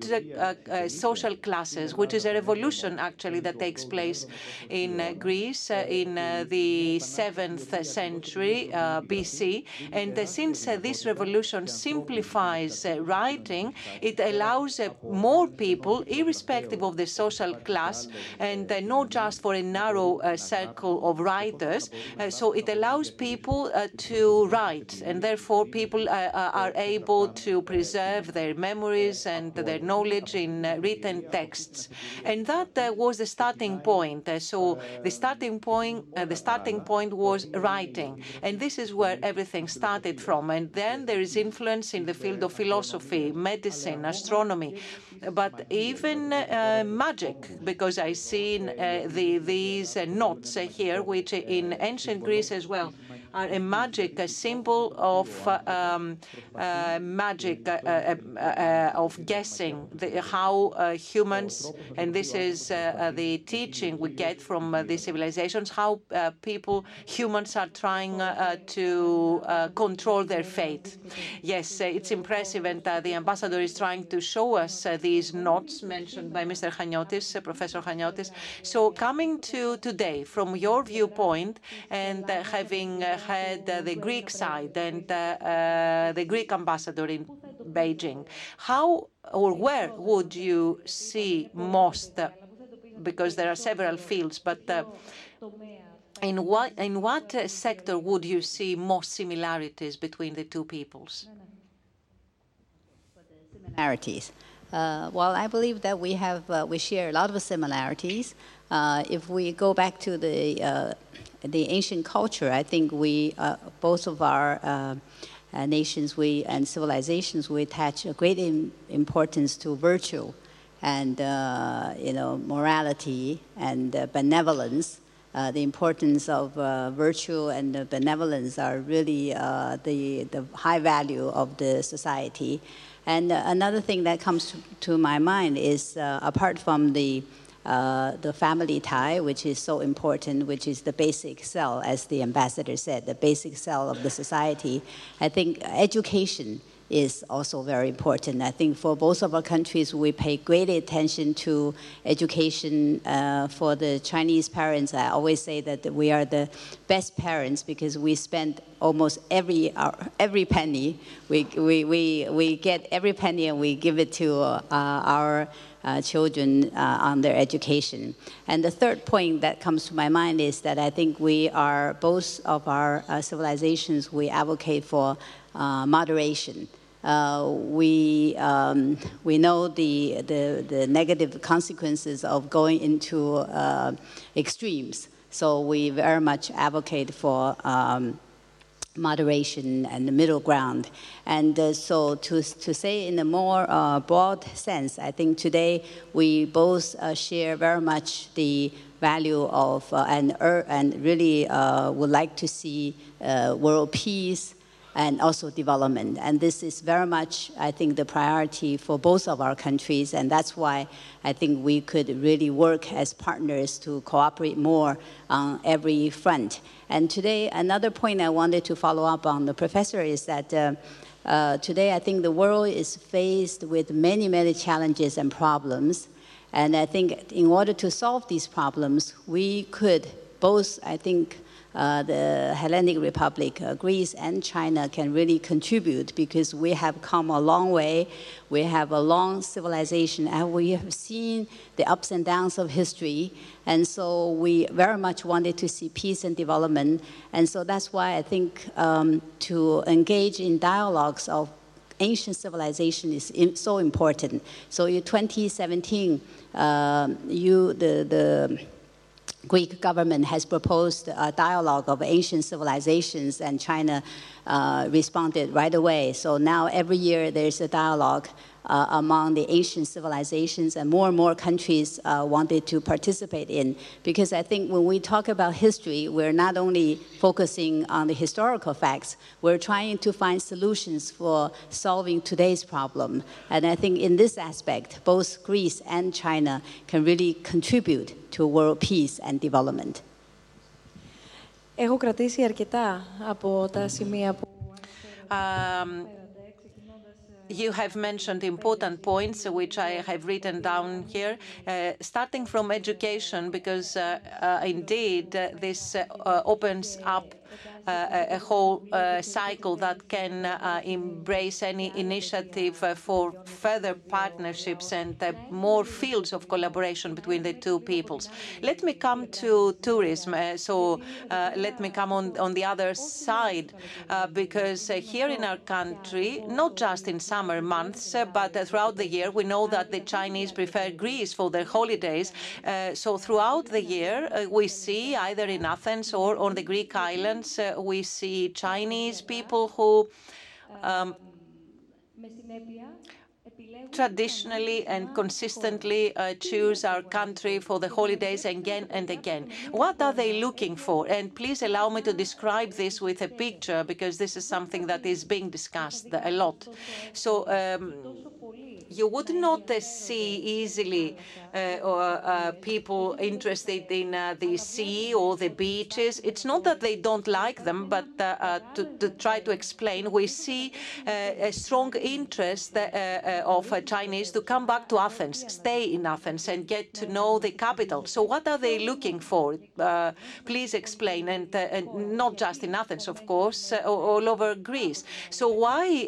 social classes, which is a revolution actually that takes place in Greece in the 7th century BC. And since this revolution simplifies uh, writing, it allows uh, more people, irrespective of the social class, and uh, not just for a narrow circle of writers. So it allows people to write, and therefore people are able to preserve their memories and their knowledge in written texts. And that was the starting point. So the starting point, the starting point was writing, and this is where everything started from. And then there is influence in the field of philosophy, medicine, astronomy, but even uh, magic, because I see uh, the, these uh, knots uh, here, which in ancient Greece as well are a magic, a symbol of uh, um, uh, magic, of guessing the, how humans, and this is the teaching we get from these civilizations, how people, humans are trying to Uh, control their fate. Yes, uh, it's impressive, and uh, the ambassador is trying to show us these notes mentioned by Mr. Chaniotis, Professor Chaniotis. So coming to today, from your viewpoint, and having had the Greek side and the Greek ambassador in Beijing, how or where would you see most, because there are several fields, but in what, in what uh, sector would you see more similarities between the two peoples? Similarities. Uh, well, I believe that we have uh, we share a lot of similarities. Uh, if we go back to the uh, the ancient culture, I think we uh, both of our nations we and civilizations we attach a great importance to virtue and you know morality and benevolence. Uh, the importance of uh, virtue and benevolence are really uh, the, the high value of the society. And another thing that comes to, my mind is apart from the uh, the family tie, which is so important, which is the basic cell, as the ambassador said, the basic cell of the society. I think education is also very important. I think for both of our countries, we pay great attention to education. Uh, for the Chinese parents, I always say that we are the best parents because we spend almost every our, every penny. We, we, we, we get every penny and we give it to uh, our uh, children uh, on their education. And the third point that comes to my mind is that I think we are, both of our uh, civilizations, we advocate for moderation. we, um, we know the, the, the, negative consequences of going into extremes. So we very much advocate for um, moderation and the middle ground. And uh, so to, to say in a more uh, broad sense, I think today we both uh, share very much the value of and, and really would like to see world peace and also development. And this is very much, I think, the priority for both of our countries. And that's why I think we could really work as partners to cooperate more on every front. And today, another point I wanted to follow up on the professor is that uh, uh, today I think the world is faced with many, many challenges and problems. And I think in order to solve these problems, we could both, I think, uh, the Hellenic Republic, uh, Greece and China can really contribute because we have come a long way. We have a long civilization and we have seen the ups and downs of history. And so we very much wanted to see peace and development. And so that's why I think um, to engage in dialogues of ancient civilization is so important. So in 2017, uh, you, the, the Greek government has proposed a dialogue of ancient civilizations, and China uh, responded right away. So now every year there's a dialogue uh, among the ancient civilizations, and more and more countries uh, wanted to participate in. Because I think when we talk about history, we're not only focusing on the historical facts, we're trying to find solutions for solving today's problem. And I think in this aspect, both Greece and China can really contribute to world peace and development. Έχω κρατήσει αρκετά από τα σημεία που... Um, you have mentioned important points, which I have written down here, uh, starting from education, because uh, uh, indeed this opens up a whole uh, cycle that can uh, embrace any initiative uh, for further partnerships and more fields of collaboration between the two peoples. Let me come to tourism. so let me come on, on the other side, because here in our country, not just in summer months, but throughout the year, we know that the Chinese prefer Greece for their holidays. so throughout the year, we see either in Athens or on the Greek islands, we see Chinese people who um, traditionally and consistently uh, choose our country for the holidays again and again. What are they looking for? And please allow me to describe this with a picture because this is something that is being discussed a lot. So um, you would not uh, see easily uh, uh, people interested in uh, the sea or the beaches. It's not that they don't like them, but uh, uh, to, try to explain, we see a strong interest of Chinese to come back to Athens, stay in Athens, and get to know the capital. So what are they looking for? please explain, and, not just in Athens, of course, all over Greece. So why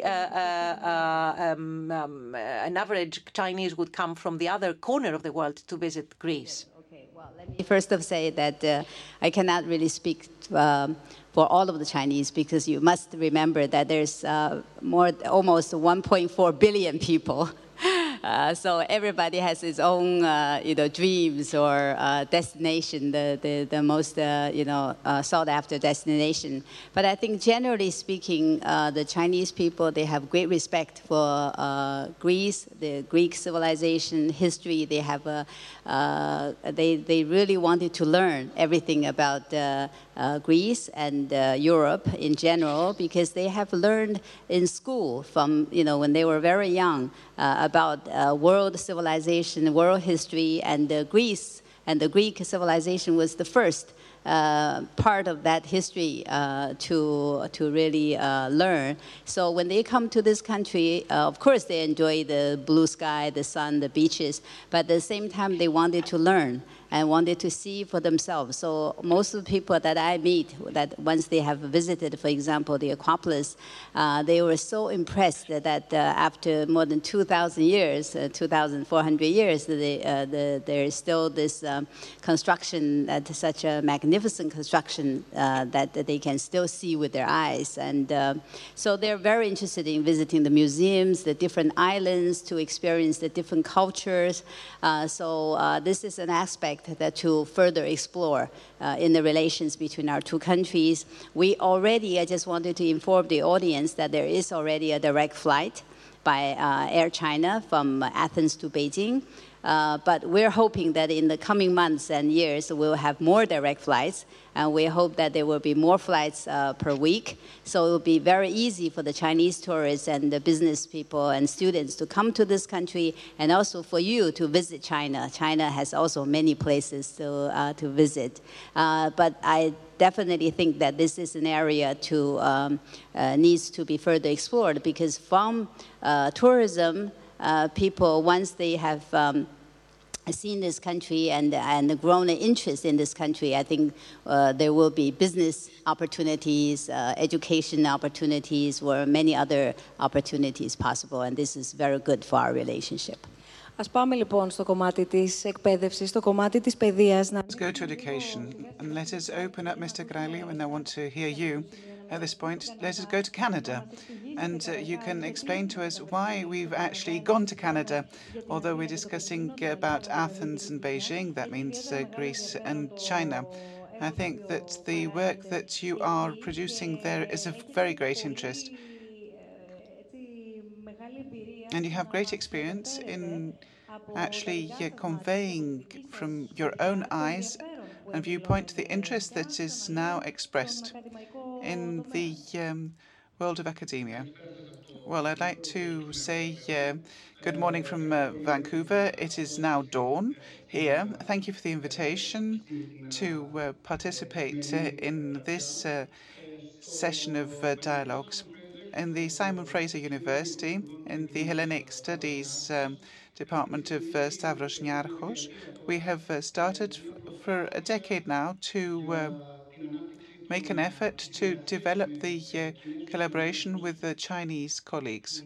um, um average Chinese would come from the other corner of the world to visit Greece? Okay, well, let me first of say that uh, I cannot really speak um, for all of the Chinese because you must remember that there's uh, more almost 1.4 billion people uh, so everybody has his own, uh, you know, dreams or uh, destination, the, the, the most, uh, you know, uh, sought after destination. But I think generally speaking, the Chinese people, they have great respect for Greece, the Greek civilization, history. They have they, they really wanted to learn everything about Greece and Europe in general because they have learned in school from, you know, when they were very young about uh, world civilization, world history, and Greece and the Greek civilization was the first uh, part of that history uh, to to really uh, learn. So when they come to this country, of course they enjoy the blue sky, the sun, the beaches, but at the same time they wanted to learn and wanted to see for themselves. So most of the people that I meet, that once they have visited, for example, the Acropolis, uh, they were so impressed that, uh, after more than 2,000 years, uh, 2,400 years, the, uh, the, there is still this um, construction, uh, such a magnificent construction uh, that, that, they can still see with their eyes. And so they're very interested in visiting the museums, the different islands, to experience the different cultures. so this is an aspect that to further explore uh, in the relations between our two countries. We already, I just wanted to inform the audience that there is already a direct flight by uh, Air China from Athens to Beijing. Uh, but we're hoping that in the coming months and years, we'll have more direct flights, and we hope that there will be more flights uh, per week. So it will be very easy for the Chinese tourists and the business people and students to come to this country, and also for you to visit China. China has also many places to, uh, to visit. Uh, but I definitely think that this is an area to um, uh, needs to be further explored because from tourism, people once they have um, seen this country and, and grown an interest in this country, I think uh, there will be business opportunities, uh, education opportunities, or many other opportunities possible. And this is very good for our relationship. Ας πάμε λοιπόν στο κομμάτι της εκπαίδευσης, στο κομμάτι της παιδείας. Let's go to education and let us open up Mr. Krallis and I want to hear you at this point. Let us go to Canada and uh, you can explain to us why we've actually gone to Canada. Although we're discussing about Athens and Beijing, that means uh, Greece and China. I think that the work that you are producing there is of very great interest. And you have great experience in actually uh, conveying from your own eyes and viewpoint the interest that is now expressed in the um, world of academia. Well, I'd like to say uh, good morning from uh, Vancouver. It is now dawn here. Thank you for the invitation to uh, participate uh, in this uh, session of dialogues in the Simon Fraser University, in the Hellenic Studies um, Department of uh, Stavros Niarchos. We have uh, started for a decade now to uh, make an effort to develop the uh, collaboration with the Chinese colleagues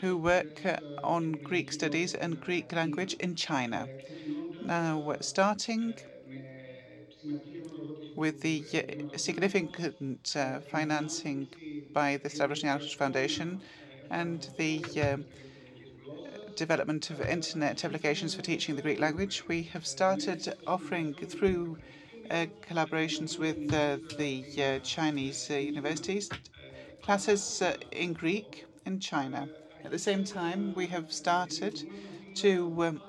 who work uh, on Greek studies and Greek language in China. Now, starting with the uh, significant uh, financing by the Stavros Niarchos Foundation and the uh, development of internet applications for teaching the Greek language, we have started offering through uh, collaborations with uh, the uh, Chinese universities classes in Greek in China. At the same time, we have started to um,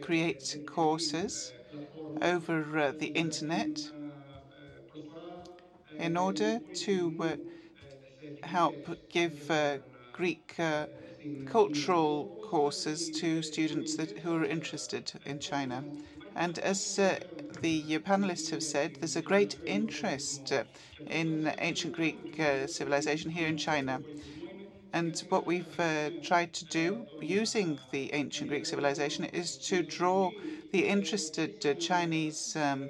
create courses over the internet in order to uh, help give uh, Greek uh, cultural courses to students that, who are interested in China. And as uh, the panelists have said, there's a great interest uh, in ancient Greek uh, civilization here in China. And what we've tried to do using the ancient Greek civilization is to draw the interested Chinese um,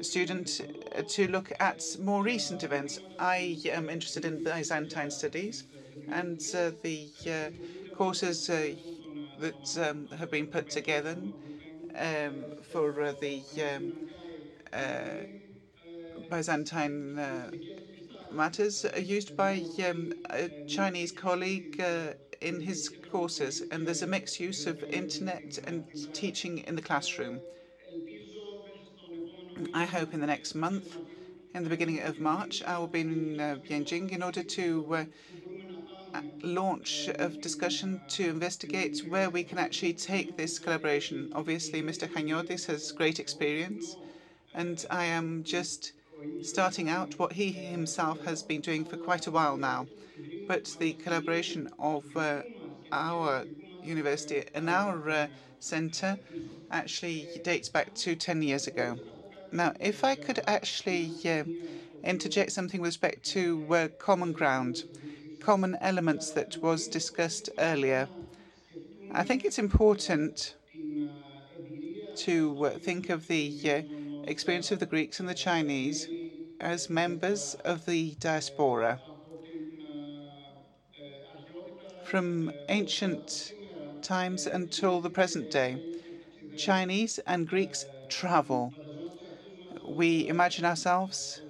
student uh, to look at more recent events. I am interested in Byzantine studies and uh, the uh, courses uh, that um, have been put together um, for uh, the um, uh, Byzantine matters are used by um, a Chinese colleague in his courses, and there's a mixed use of internet and teaching in the classroom. I hope in the next month, in the beginning of March, I will be in uh, Beijing in order to uh, launch of discussion to investigate where we can actually take this collaboration. Obviously, Mr. Chaniotis has great experience, and I am just starting out what he himself has been doing for quite a while now. But the collaboration of uh, our university and our uh, centre actually dates back to 10 years ago. Now, if I could actually uh, interject something with respect to uh, common ground, common elements that was discussed earlier, I think it's important to uh, think of the uh, experience of the Greeks and the Chinese as members of the diaspora. From ancient times until the present day, Chinese and Greeks travel we imagine ourselves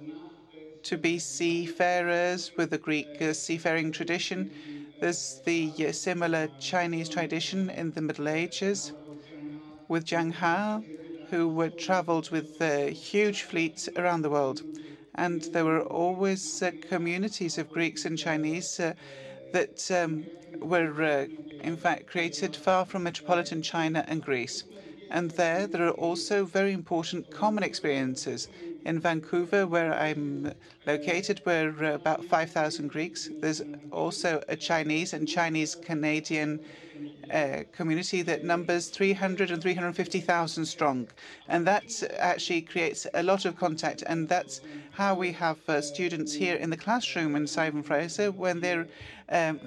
to be seafarers with the Greek uh, seafaring tradition. There's the uh, similar Chinese tradition in the Middle Ages with Zheng He, who traveled with uh, huge fleets around the world. And there were always uh, communities of Greeks and Chinese uh, that um, were, in fact, created far from metropolitan China and Greece. And there, there are also very important common experiences. In Vancouver, where I'm located, we're about 5,000 Greeks. There's also a Chinese and Chinese Canadian uh, community that numbers 300 and 350,000 strong. And that actually creates a lot of contact. And that's how we have uh, students here in the classroom in Simon Fraser when they're um,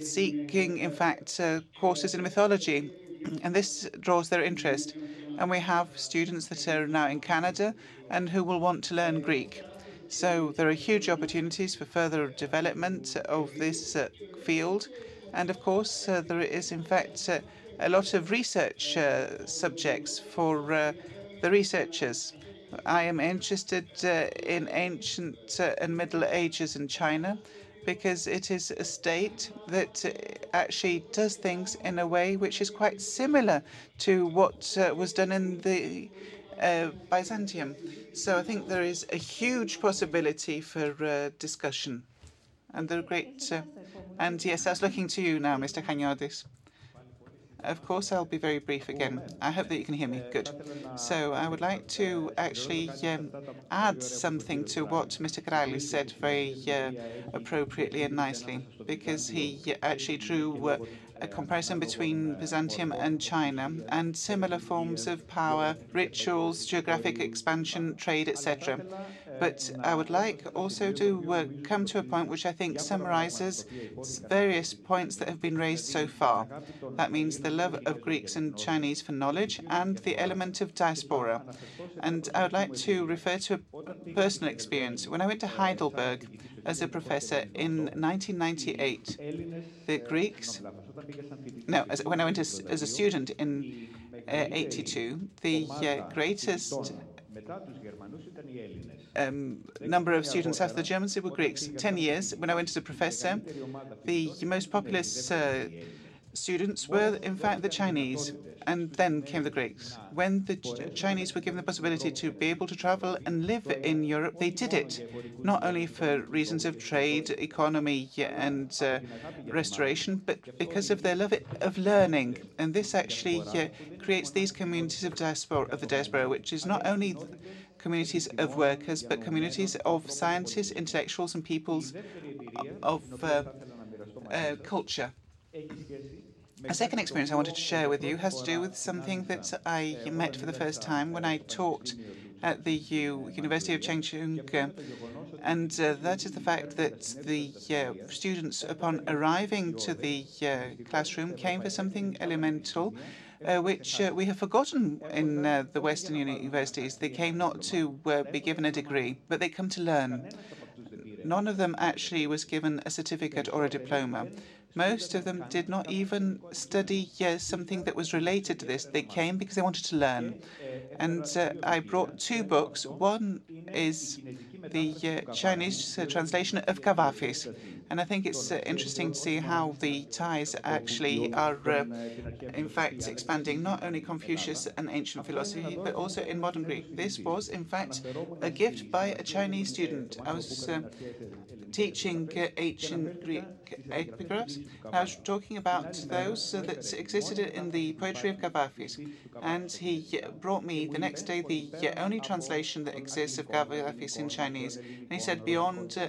seeking, in fact, uh, courses in mythology and this draws their interest. And we have students that are now in Canada and who will want to learn Greek. So there are huge opportunities for further development of this uh, field. And of course, uh, there is, in fact, uh, a lot of research uh, subjects for uh, the researchers. I am interested uh, in ancient and Middle Ages in China because it is a state that actually does things in a way which is quite similar to what was done in the uh, Byzantium. So I think there is a huge possibility for uh, discussion. And there are great. Uh, and yes, I was looking to you now, Mr. Chaniotis. Of course, I'll be very brief again. I hope that you can hear me. Good. So I would like to actually um, add something to what Mr. Krallis said very uh, appropriately and nicely, because he actually drew uh, a comparison between Byzantium and China and similar forms of power, rituals, geographic expansion, trade, etc. But I would like also to uh, come to a point which I think summarizes various points that have been raised so far. That means the love of Greeks and Chinese for knowledge and the element of diaspora. And I would like to refer to a personal experience. When I went to Heidelberg as a professor in 1998, the Greeks, no, as, when I went as, as a student in uh, 82, the uh, greatest um, number of students after the Germans were Greeks. Ten years, when I went as a professor, the most populous uh, students were, in fact, the Chinese, and then came the Greeks. When the Chinese were given the possibility to be able to travel and live in Europe, they did it, not only for reasons of trade, economy, and uh, restoration, but because of their love of learning. And this actually uh, creates these communities of diaspora, of the diaspora, which is not only communities of workers, but communities of scientists, intellectuals, and peoples of uh, uh, culture. A second experience I wanted to share with you has to do with something that I met for the first time when I taught at the U University of Changchun, uh, and uh, that is the fact that the uh, students, upon arriving to the uh, classroom, came for something elemental. Uh, which uh, we have forgotten in the Western universities. They came not to be given a degree, but they come to learn. None of them actually was given a certificate or a diploma. Most of them did not even study uh, something that was related to this. They came because they wanted to learn. And uh, I brought two books. One is the uh, Chinese uh, translation of Kavafis. And I think it's uh, interesting to see how the ties actually are, in fact, expanding not only Confucius and ancient philosophy, but also in modern Greek. This was, in fact, a gift by a Chinese student. I was teaching ancient Greek epigraphs. I was talking about those that existed in the poetry of Kavafis. And he brought me the next day the only translation that exists of Kavafis in Chinese. And he said, beyond uh,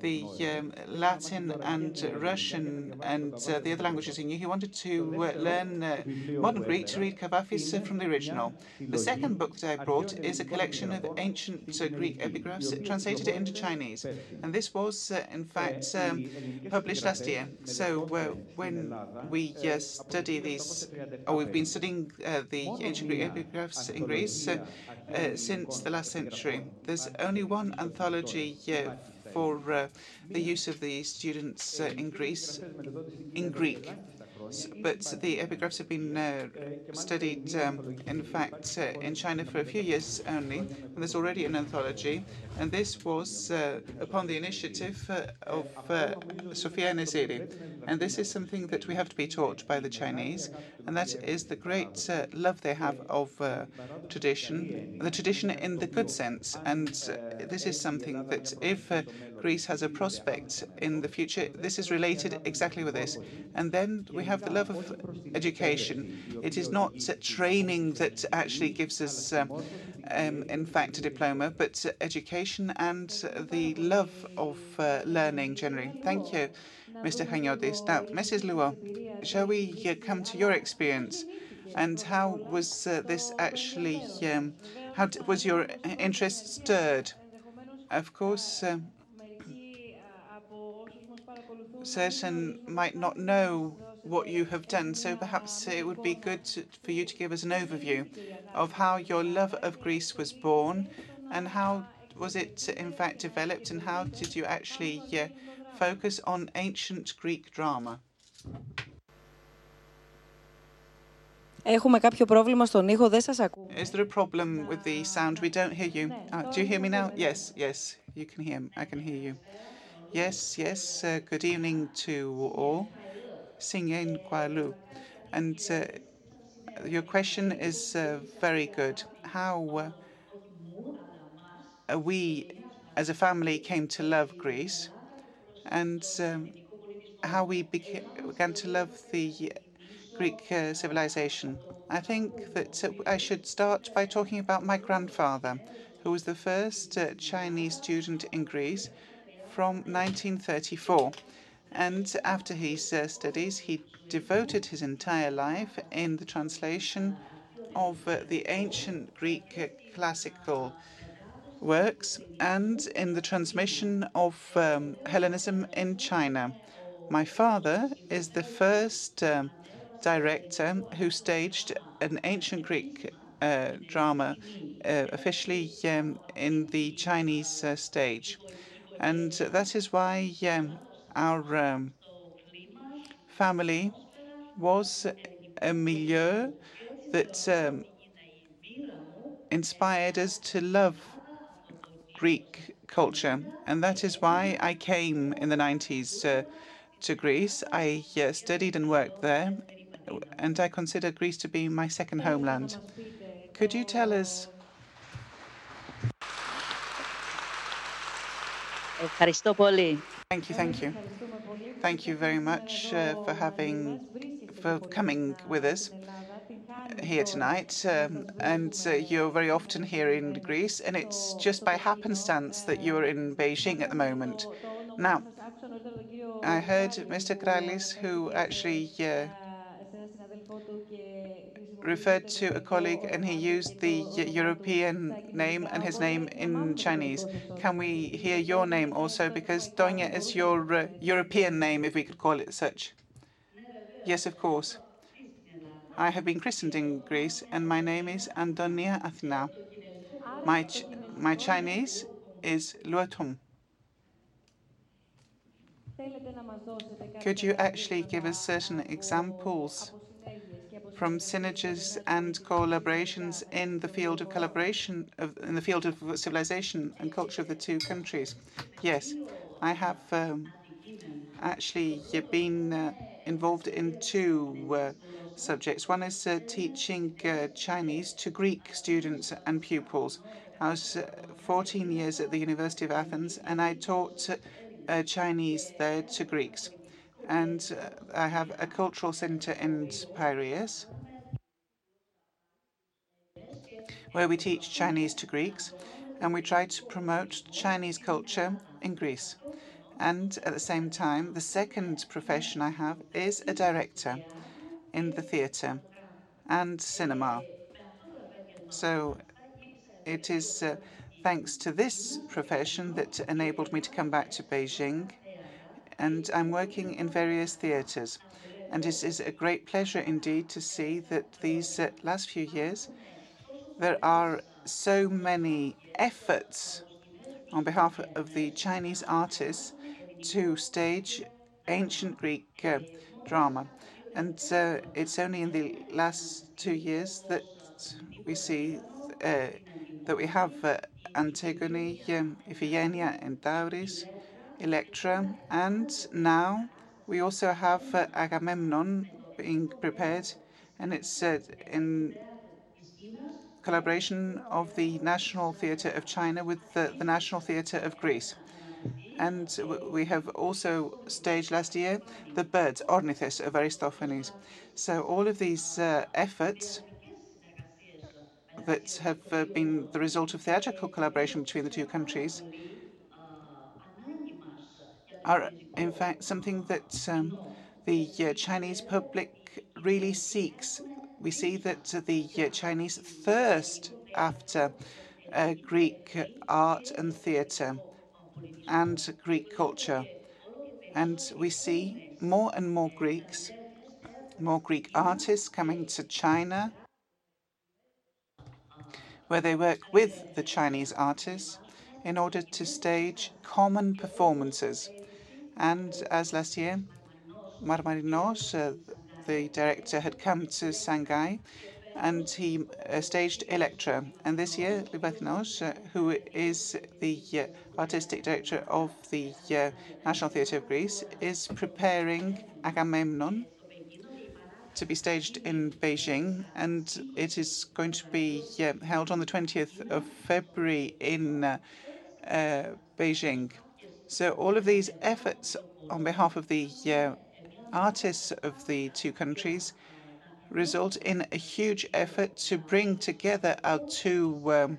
the um, Latin and Russian and uh, the other languages he knew, he wanted to uh, learn uh, modern Greek to read Kavafis uh, from the original. The second book that I brought is a collection of ancient uh, Greek epigraphs translated into Chinese. And this was, in fact, um, published last year. So when we study these, or we've been studying the ancient Greek epigraphs in Greece since the last century, there's only one anthology for uh, the use of the students uh, in Greece in Greek. But the epigraphs have been uh, studied, um, in fact, in China for a few years only, and there's already an anthology. And this was upon the initiative of Sofia Neziri. And this is something that we have to be taught by the Chinese, and that is the great uh, love they have of tradition, the tradition in the good sense. And this is something that if Greece has a prospect in the future, this is related exactly with this. And then we have the love of education. It is not training that actually gives us, um, um, in fact, a diploma, but education and the love of uh, learning generally. Thank you, Mr. Chaniotis. Now, Mrs. Luo, shall we uh, come to your experience? And how was uh, this actually, um, how was your interest stirred? Of course, certain might not know what you have done. So perhaps it would be good to, for you to give us an overview of how your love of Greece was born and how was it in fact developed and how did you actually uh, focus on ancient Greek drama? Έχουμε κάποιο πρόβλημα στον ήχο, δεν σας ακούω. Is there a problem with the sound? We don't hear you. Uh, do you hear me now? Yes, yes, you can hear me. I can hear you. Yes, yes. Uh, good evening to all. Singyen Kualu. And uh, your question is uh, very good. How uh, we, as a family, came to love Greece and um, how we began to love the Greek uh, civilization. I think that uh, I should start by talking about my grandfather, who was the first uh, Chinese student in Greece from 1934. And after his uh, studies, he devoted his entire life in the translation of uh, the ancient Greek uh, classical works and in the transmission of um, Hellenism in China. My father is the first um, director who staged an ancient Greek uh, drama uh, officially um, in the Chinese uh, stage. And that is why um, our um, family was a milieu that um, inspired us to love Greek culture. And that is why I came in the 90s to, to Greece. I uh, studied and worked there, and I consider Greece to be my second homeland. Could you tell us? Thank you, thank you. Thank you very much uh, for having, for coming with us here tonight. Um, and uh, you're very often here in Greece, and it's just by happenstance that you're in Beijing at the moment. Now, I heard Mr. Krallis, who actually uh, referred to a colleague and he used the European name and his name in Chinese. Can we hear your name also? Because Donya is your uh, European name, if we could call it such. Yes, of course. I have been christened in Greece and my name is Antonia Athina. My, ch my Chinese is Luatum. Could you actually give us certain examples from synergies and collaborations in the field of collaboration of, in the field of civilization and culture of the two countries? Yes, I have um, actually been uh, involved in two uh, subjects. One is uh, teaching uh, Chinese to Greek students and pupils. I was uh, 14 years at the University of Athens, and I taught uh, Chinese there to Greeks and uh, I have a cultural center in Piraeus where we teach Chinese to Greeks and we try to promote Chinese culture in Greece. And at the same time, the second profession I have is a director in the theatre and cinema. So it is uh, thanks to this profession that enabled me to come back to Beijing and I'm working in various theatres. And it is a great pleasure indeed to see that these uh, last few years there are so many efforts on behalf of the Chinese artists to stage ancient Greek uh, drama. And so it's only in the last two years that we see uh, that we have uh, Antigone, um, Iphigenia, and Tauris, Electra, and now we also have uh, Agamemnon being prepared, and it's uh, in collaboration of the National Theatre of China with the, the National Theatre of Greece. And we have also staged last year The Birds, Ornithes, of Aristophanes. So all of these uh, efforts that have uh, been the result of theatrical collaboration between the two countries are, in fact, something that um, the uh, Chinese public really seeks. We see that the uh, Chinese thirst after uh, Greek art and theatre and Greek culture. And we see more and more Greeks more Greek artists coming to China, where they work with the Chinese artists in order to stage common performances. And as last year, Marmarinos, uh, the director, had come to Shanghai and he uh, staged Electra. And this year, Livathinos, uh, who is the uh, artistic director of the uh, National Theatre of Greece, is preparing Agamemnon to be staged in Beijing, and it is going to be uh, held on the 20th of February in uh, Beijing. So all of these efforts on behalf of the artists of the two countries result in a huge effort to bring together our two um,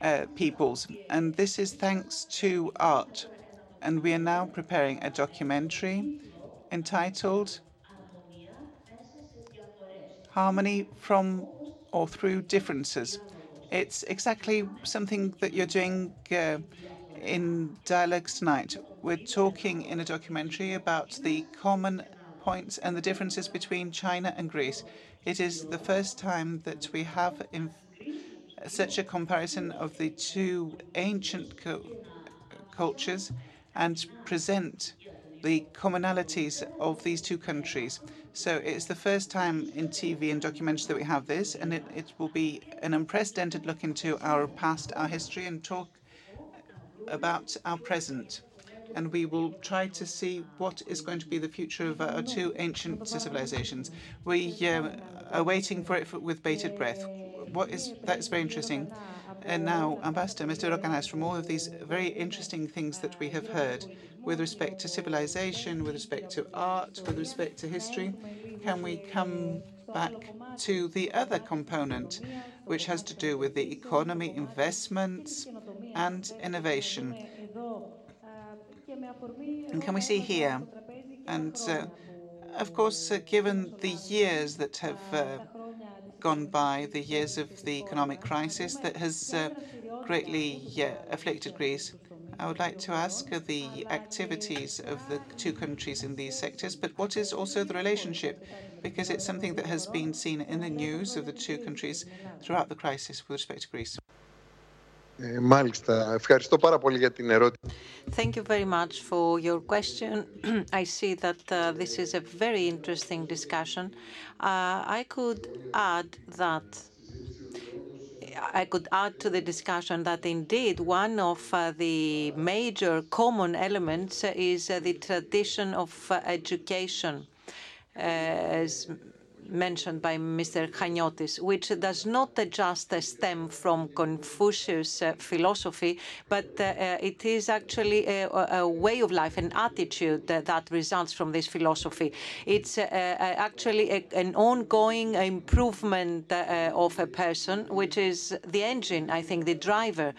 uh, peoples. And this is thanks to art. And we are now preparing a documentary entitled Harmony from or Through Differences. It's exactly something that you're doing uh, in Dialogues tonight. We're talking in a documentary about the common points and the differences between China and Greece. It is the first time that we have such a comparison of the two ancient cultures and present the commonalities of these two countries. So it's the first time in TV and documentaries that we have this, and it, it will be an unprecedented look into our past, our history, and talk about our present and we will try to see what is going to be the future of our two ancient civilizations. We uh, are waiting for it with bated breath. What is that is very interesting. And now, Ambassador, Mr. Rokanas, from all of these very interesting things that we have heard with respect to civilization, with respect to art, with respect to history, can we come back to the other component, which has to do with the economy, investments, and innovation? And can we see here? And uh, of course, uh, given the years that have uh, gone by, the years of the economic crisis that has uh, greatly afflicted Greece, I would like to ask the activities of the two countries in these sectors, but what is also the relationship? Because it's something that has been seen in the news of the two countries throughout the crisis with respect to Greece. μάλιστα. Ευχαριστώ πάρα πολύ για την ερώτηση. Thank you very much for your question. I see that uh, this is a very interesting discussion. Uh, I could add that I could add to the discussion that indeed one of uh, the major common elements is uh, the tradition of uh, education. As mentioned by Mr. Chaniotis, which does not just stem from Confucius uh, philosophy, but uh, uh, it is actually a, way of life, an attitude that results from this philosophy. It's actually an ongoing improvement of a person, which is the engine, I think, the driver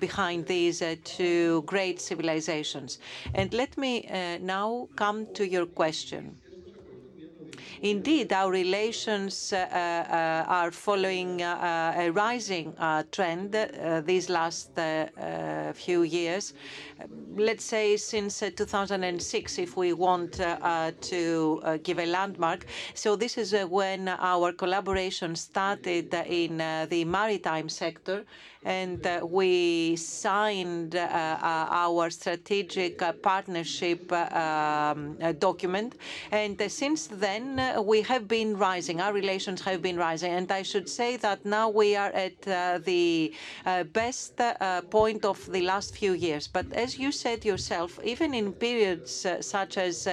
behind these two great civilizations. And let me now come to your question. Indeed, our relations uh, uh, are following uh, a rising trend these last few years. Let's say since uh, 2006, if we want uh, uh, to give a landmark. So this is when our collaboration started in the maritime sector and uh, we signed uh, uh, our strategic partnership um, document. And since then, we have been rising. Our relations have been rising. And I should say that now we are at the best point of the last few years. But as you said yourself, even in periods such as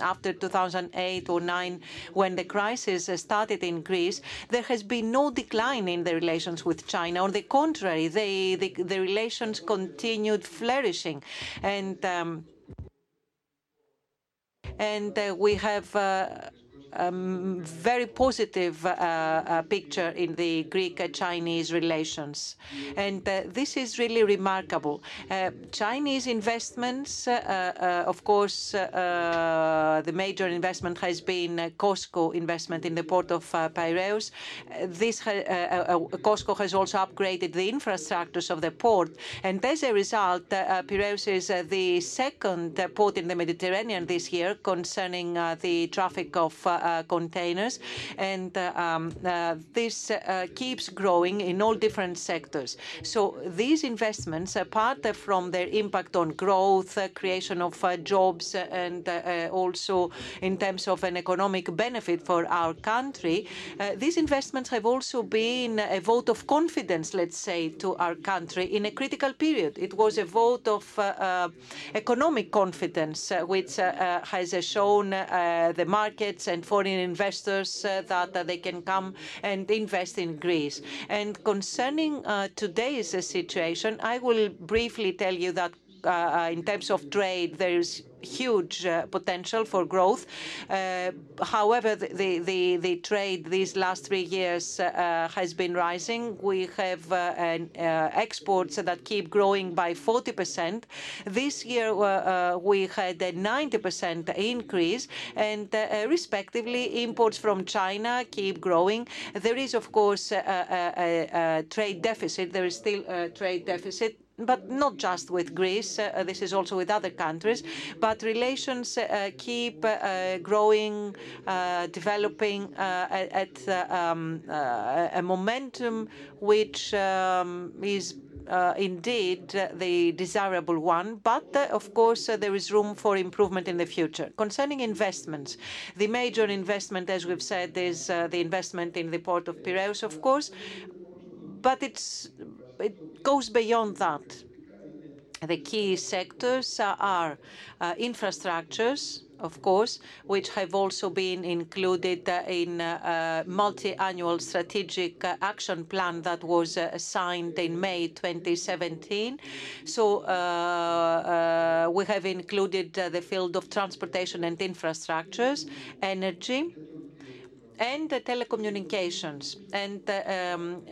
after 2008 or 9, when the crisis started in Greece, there has been no decline in the relations with China. On the contrary, they, the, the relations continued flourishing. And um, and uh, we have uh, Um, very positive uh, uh, picture in the Greek-Chinese relations. And uh, this is really remarkable. Uh, Chinese investments, uh, uh, of course, the major investment has been COSCO investment in the port of Piraeus. This COSCO has also upgraded the infrastructures of the port. And as a result, Piraeus is the second port in the Mediterranean this year concerning the traffic of Uh, containers. And uh, um, uh, this keeps growing in all different sectors. So these investments, apart from their impact on growth, creation of jobs, and also in terms of an economic benefit for our country, these investments have also been a vote of confidence, let's say, to our country in a critical period. It was a vote of economic confidence, which has shown the markets and foreign investors uh, that they can come and invest in Greece. And concerning uh, today's situation, I will briefly tell you that uh, in terms of trade, there is huge uh, potential for growth. Uh, however, the, trade these last three years uh, uh has been rising. We have uh, uh, exports that keep growing by 40%. This year, we had a 90% increase, and respectively, imports from China keep growing. There is, of course, a trade deficit. There is still a trade deficit but not just with Greece, uh, this is also with other countries, but relations uh, keep uh, growing, developing at um, a momentum which um, is uh, indeed uh, the desirable one, but uh, of course there is room for improvement in the future. Concerning investments, the major investment, as we've said, is the investment in the port of Piraeus, of course, but it's it goes beyond that. The key sectors are uh, infrastructures, of course, which have also been included uh, in a multi-annual strategic action plan that was signed in May 2017. So uh, we have included the field of transportation and infrastructures, energy, and telecommunications. Um,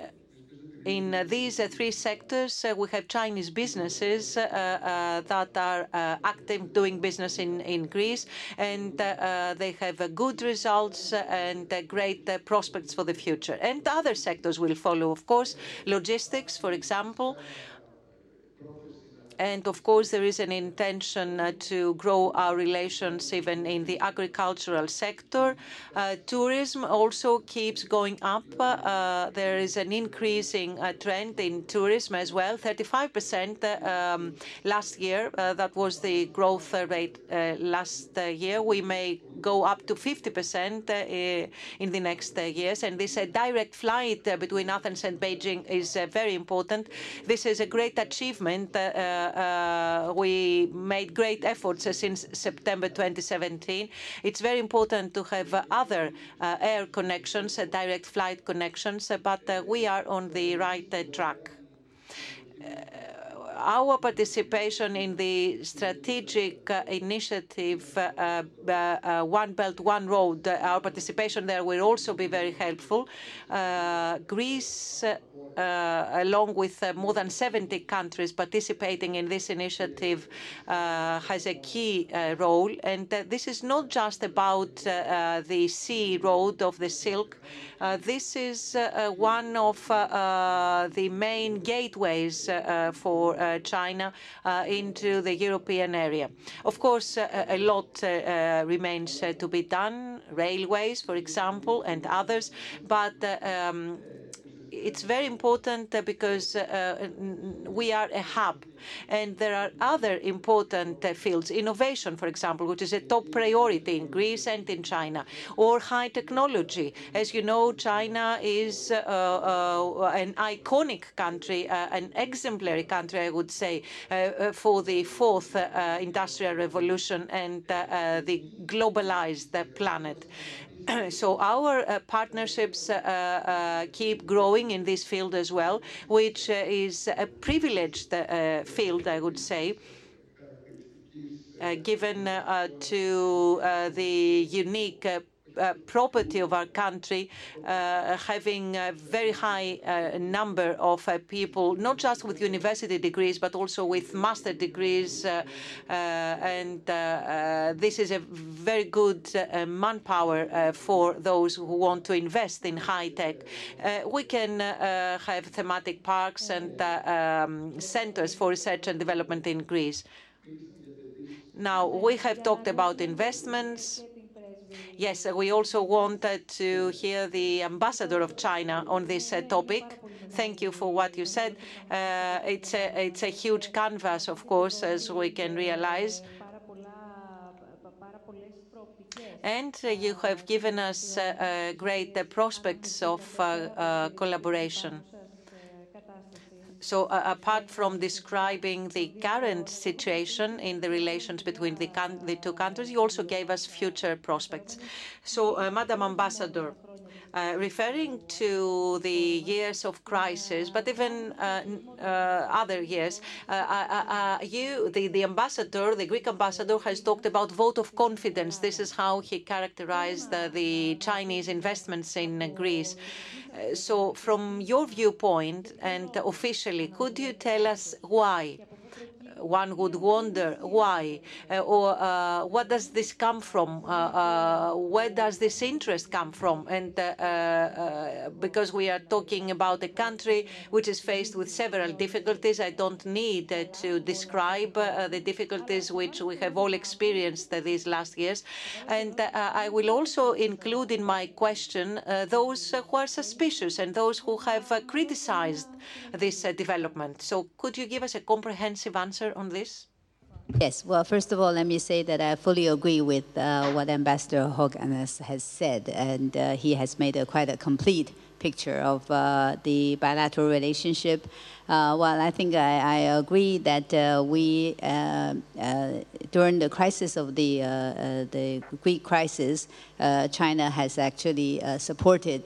In these three sectors, uh, we have Chinese businesses uh, uh, that are active doing business in, in Greece, and they have good results and great prospects for the future. And other sectors will follow, of course, logistics, for example. And of course, there is an intention uh, to grow our relations even in the agricultural sector. Uh, tourism also keeps going up. Uh, uh there is an increasing uh, trend in tourism as well. 35% uh, um, last year, that was the growth rate last year. We may go up to 50% in the next years. And this direct flight between Athens and Beijing is very important. This is a great achievement uh, we made great efforts since September 2017. It's very important to have other uh, air connections, direct flight connections, but uh, we are on the right track our participation in the strategic uh, initiative uh, uh, One Belt, One Road, our participation there will also be very helpful. Greece, Uh, along with uh, more than 70 countries participating in this initiative, uh, has a key role. And this is not just about the sea road of the Silk. this is one of the main gateways for China into the European area. Of course, a lot remains to be done, railways, for example, and others, but um, it's very important because uh, we are a hub and there are other important uh, fields, innovation, for example, which is a top priority in Greece and in China, or high technology. As you know, China is uh, uh, an iconic country, uh, an exemplary country, I would say, uh, for the fourth industrial revolution and the globalized planet. so our uh, partnerships uh, uh, keep growing in this field as well, which is a privileged field, I would say. Uh, given uh, to uh, the unique uh, property of our country, uh, having a very high uh, number of uh, people, not just with university degrees, but also with master degrees. Uh, uh, and this is a very good manpower for those who want to invest in high tech. we can have thematic parks and um, centers for research and development in Greece. Now, we have talked about investments Yes, we also wanted to hear the ambassador of China on this topic. Thank you for what you said. Uh, it's, a, it's a huge canvas, of course, as we can realize. And uh, you have given us uh, great prospects of collaboration. So uh, apart from describing the current situation in the relations between the, the two countries, you also gave us future prospects. So, uh, Madam Ambassador, uh, referring to the years of crisis, but even uh, uh, other years. Uh, uh, uh, you, the, the ambassador, the Greek ambassador, has talked about vote of confidence. This is how he characterized the Chinese investments in Greece. Uh, so, from your viewpoint and officially, could you tell us why? One would wonder why uh, or uh, what does this come from? Uh, uh where does this interest come from? And uh, uh, because we are talking about a country which is faced with several difficulties, I don't need to describe the difficulties which we have all experienced these last years. And I will also include in my question those who are suspicious and those who have criticized this development. So could you give us a comprehensive answer on this? Yes. Well, first of all, let me say that I fully agree with uh, what Ambassador Rokanas has said, and uh, he has made a, quite a complete picture of uh, the bilateral relationship uh, well, I think I, I agree that uh, we, uh, uh during the crisis of the, uh, uh, the Greek crisis, China has actually supported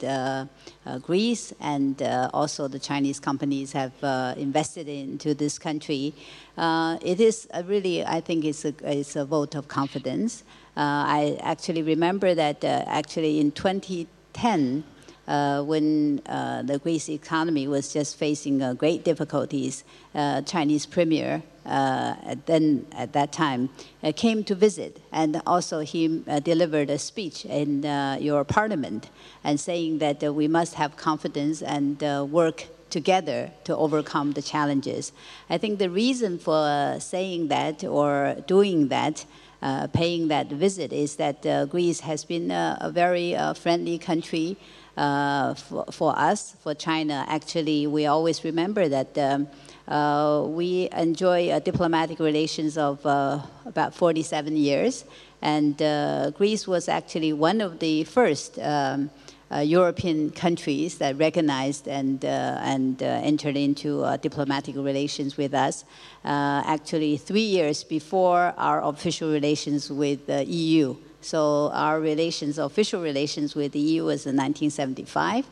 Greece, and also the Chinese companies have invested into this country. it is really, I think, it's a, it's a vote of confidence. I actually remember that actually in 2010 uh, when uh, the Greece economy was just facing uh, great difficulties, uh, Chinese premier uh, then at that time uh, came to visit, and also he delivered a speech in your parliament, and saying that we must have confidence and work together to overcome the challenges. I think the reason for saying that or doing that. Uh, paying that visit is that uh, Greece has been uh, a very friendly country uh, for, for us, for China, actually, we always remember that um, uh, we enjoy uh, diplomatic relations of uh, about 47 years. And uh, Greece was actually one of the first um, uh, European countries that recognized and, and entered into diplomatic relations with us. actually, three years before our official relations with the EU. So our relations, official relations with the EU was in 1975.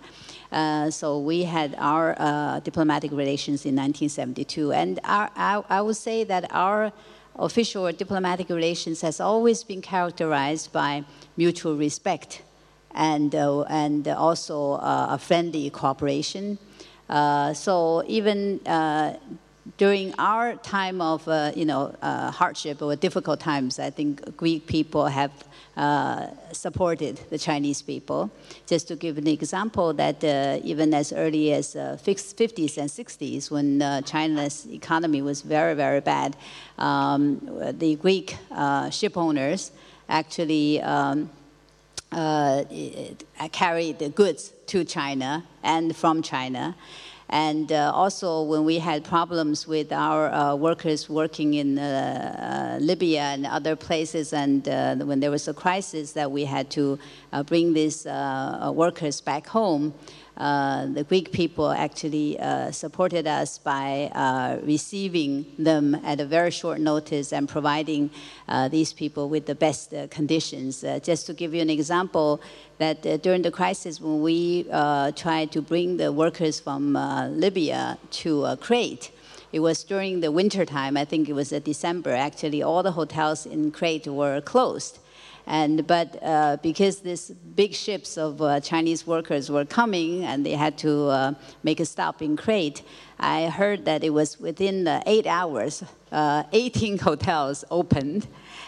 Uh, so we had our uh, diplomatic relations in 1972. And our, I, I would say that our official diplomatic relations has always been characterized by mutual respect and, uh, and also uh, a friendly cooperation. Uh, so even uh, during our time of uh, you know uh, hardship or difficult times, I think Greek people have uh, supported the Chinese people. Just to give an example, that uh, even as early as uh, 50s and 60s, when uh, China's economy was very, very bad, um, the Greek uh, ship owners actually um, carried the goods to China and from China. And uh, also, when we had problems with our uh, workers working in uh, uh Libya and other places, and uh, when there was a crisis that we had to uh, bring these workers back home, the Greek people actually supported us by receiving them at a very short notice and providing these people with the best conditions. just to give you an example, that during the crisis when we tried to bring the workers from Libya to Crete, it was during the winter time, I think it was December, actually, all the hotels in Crete were closed. And, but uh, because these big ships of uh, Chinese workers were coming and they had to uh, make a stop in Crete, I heard that it was within eight hours, uh, 18 hotels opened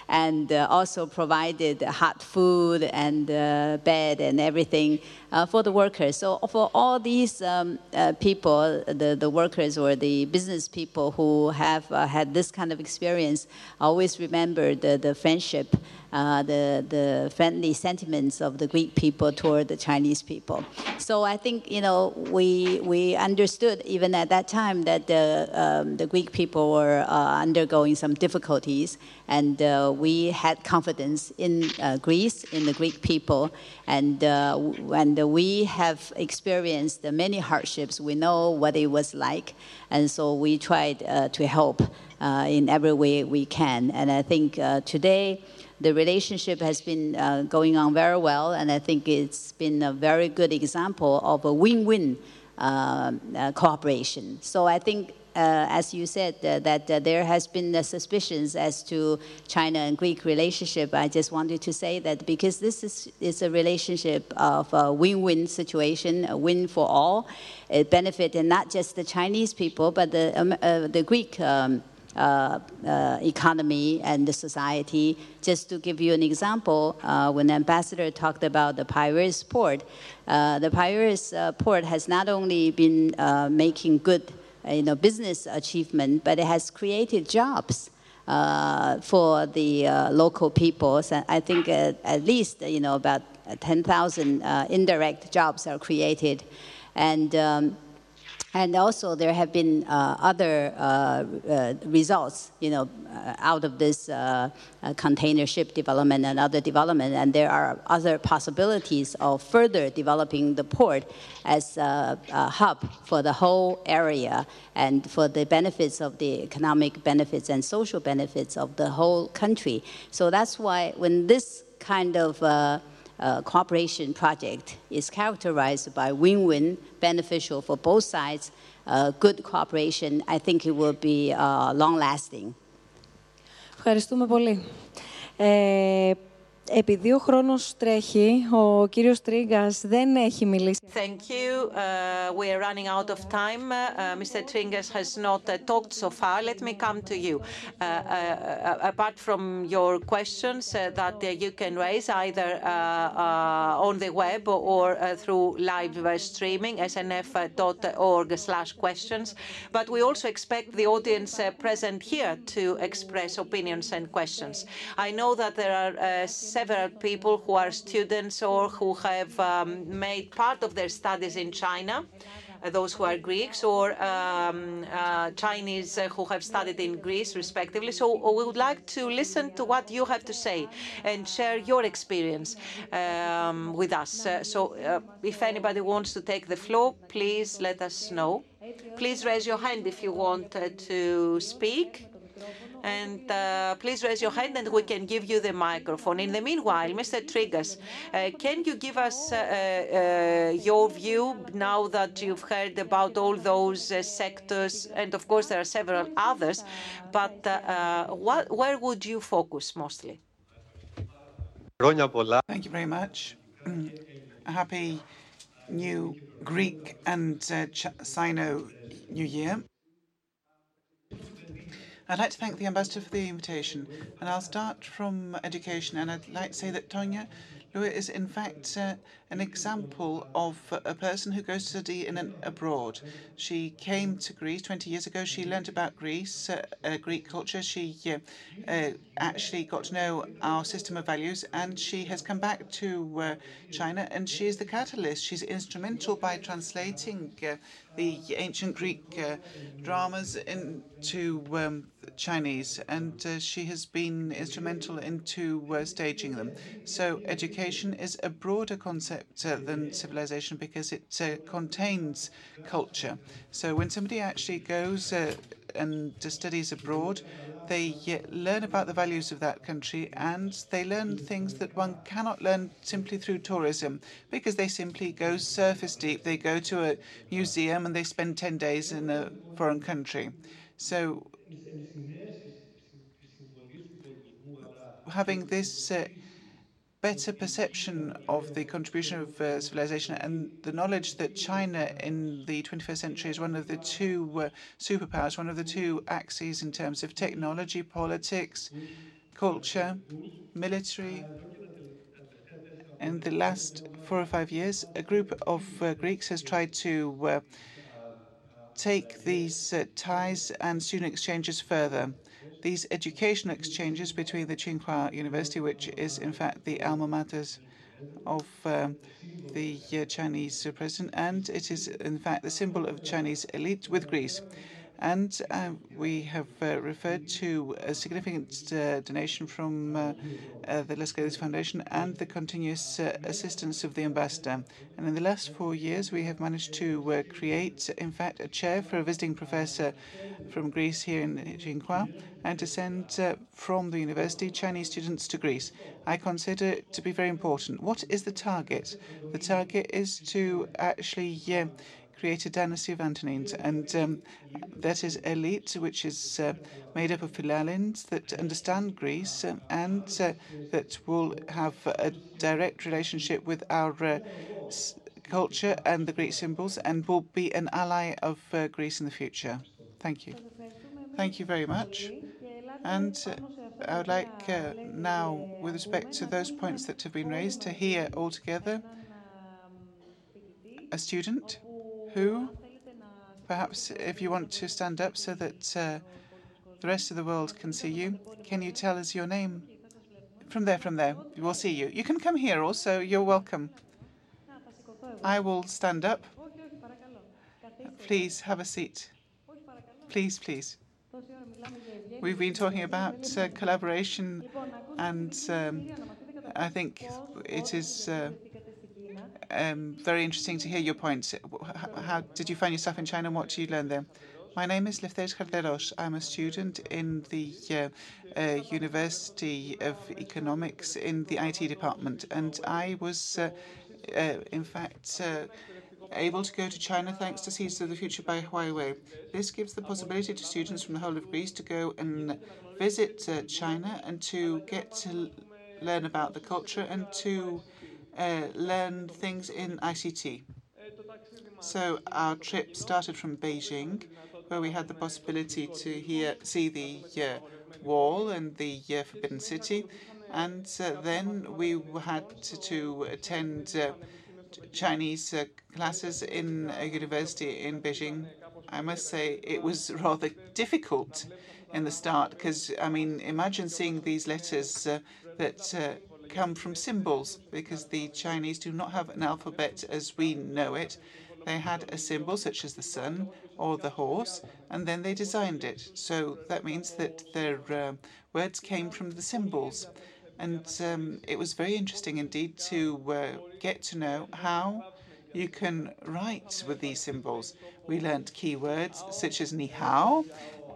and uh, also provided hot food and uh, bed and everything for the workers. So for all these um, uh, people, the, the workers or the business people who have uh, had this kind of experience, always remember the, the friendship uh, the, the friendly sentiments of the Greek people toward the Chinese people. So I think, you know, we, we understood even at that time that the, um, the Greek people were uh, undergoing some difficulties and uh, we had confidence in uh, Greece, in the Greek people, and, uh, and we have experienced many hardships. We know what it was like, and so we tried uh, to help uh, in every way we can. And I think uh, today, the relationship has been uh, going on very well, and I think it's been a very good example of a win-win uh, uh, cooperation. So I think as you said, uh, that uh, there has been suspicions as to China and Greek relationship. I just wanted to say that because this is, is a relationship of a win-win situation, a win for all, it benefited not just the Chinese people, but the, um, the Greek um, uh, uh, economy and the society. Just to give you an example, uh, when the ambassador talked about the Piraeus port, the Piraeus port has not only been making good you know, business achievement, but it has created jobs. Uh, for the uh, local peoples. And I think uh, at least you know about 10,000 indirect jobs are created, and um, and also there have been uh, other uh, uh, results, you know, uh, out of this uh, container ship development and other development. And there are other possibilities of further developing the port as a, a hub for the whole area and for the benefits of the economic benefits and social benefits of the whole country. So that's why when this kind of uh, cooperation project is characterized by win-win, beneficial for both sides, uh, good cooperation. I think it will be uh, long-lasting. Ευχαριστούμε πολύ. Ε, Επειδή ο χρόνος τρέχει, ο κύριος Τρίγκας δεν έχει μιλήσει. Thank you. Uh, we are running out of time. Uh, Mr. Tringas has not uh, talked so far. Let me come to you. Uh, uh, apart from your questions uh, that you can raise either on the web or through live streaming, snf.org slash questions. But we also expect the audience present here to express opinions and questions. I know that there are several people who are students or who have um, made part of their studies in China uh, those who are Greeks or um, uh, Chinese uh, who have studied in Greece, respectively. So uh, we would like to listen to what you have to say and share your experience um, with us. So if anybody wants to take the floor, please let us know. Please raise your hand if you want to speak. And uh, please raise your hand and we can give you the microphone. In the meanwhile, Mr. Trigas, uh, can you give us uh, uh your view now that you've heard about all those uh, sectors? And of course, there are several others, but uh, what, where would you focus mostly? Thank you very much. Happy new Greek and Sino New Year. I'd like to thank the Ambassador for the invitation, and I'll start from education. And I'd like to say that Tonya Lua is, in fact, uh, an example of a person who goes to study in an, abroad. She came to Greece 20 years ago. She learned about Greece, uh, uh, Greek culture. She uh, uh, actually got to know our system of values, and she has come back to uh, China, and she is the catalyst. She's instrumental by translating the ancient Greek dramas into um, Chinese, and she has been instrumental into staging them. So education is a broader concept uh, than civilization because it uh, contains culture. So when somebody actually goes uh, and studies abroad, they learn about the values of that country and they learn things that one cannot learn simply through tourism because they simply go surface deep. They go to a museum and they spend 10 days in a foreign country. So having this uh, better perception of the contribution of uh, civilization and the knowledge that China in the 21st century is one of the two uh, superpowers, one of the two axes in terms of technology, politics, culture, military. In the last four or five years, a group of uh, Greeks has tried to uh, take these uh, ties and student exchanges further these educational exchanges between the Tsinghua University, which is in fact the alma mater of um, the uh, Chinese president, and it is in fact the symbol of Chinese elite with Greece. And uh, we have uh, referred to a significant uh, donation from uh, uh, the Lascaris Foundation and the continuous uh, assistance of the ambassador. And in the last four years, we have managed to create, in fact, a chair for a visiting professor from Greece here in Tsinghua and to send from the university Chinese students to Greece. I consider it to be very important. What is the target? The target is to actually create a dynasty of Antonines, and um, that is elite, which is uh, made up of Philhellenes that understand Greece um, and uh, that will have a direct relationship with our uh, culture and the Greek symbols, and will be an ally of uh, Greece in the future. Thank you. Thank you very much. And uh, I would like uh, now, with respect to those points that have been raised, to hear altogether a student who, perhaps if you want to stand up so that uh, the rest of the world can see you, can you tell us your name? From there, from there. We'll see you. You can come here also. You're welcome. I will stand up. Please have a seat. Please, please. We've been talking about uh, collaboration, and um, I think it is. Uh, um, very interesting to hear your points. How, how, did you find yourself in China and what did you learn there? My name is Lefteris Karderos. I'm a student in the uh, uh, University of Economics in the IT department, and I was, uh, uh in fact, uh, able to go to China thanks to Seeds of the Future by Huawei. This gives the possibility to students from the whole of Greece to go and visit uh, China and to get to learn about the culture and to learn things in ICT. So our trip started from Beijing, where we had the possibility to hear, see the uh, wall and the uh, Forbidden City, and uh, then we had to, attend uh, Chinese uh, classes in a university in Beijing. I must say it was rather difficult in the start because, I mean, imagine seeing these letters that come from symbols because the Chinese do not have an alphabet as we know it. They had a symbol such as the sun or the horse, and then they designed it. So that means that their uh, words came from the symbols. And um, it was very interesting indeed to uh, get to know how you can write with these symbols. We learned keywords such as ni hao.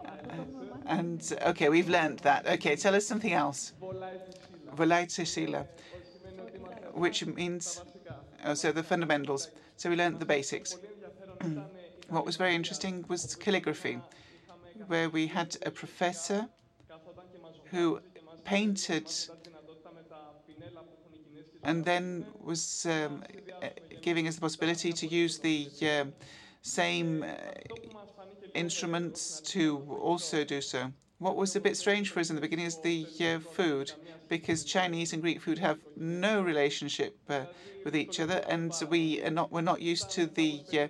Uh, and okay, we've learned that. Okay, tell us something else. Volaitosila, which means oh, so the fundamentals. So we learned the basics. what was very interesting was calligraphy, where we had a professor who painted and then was um, giving us the possibility to use the uh, same uh, instruments to also do so. What was a bit strange for us in the beginning is the uh, food, because Chinese and Greek food have no relationship uh, with each other, and we are not we're not used to the uh,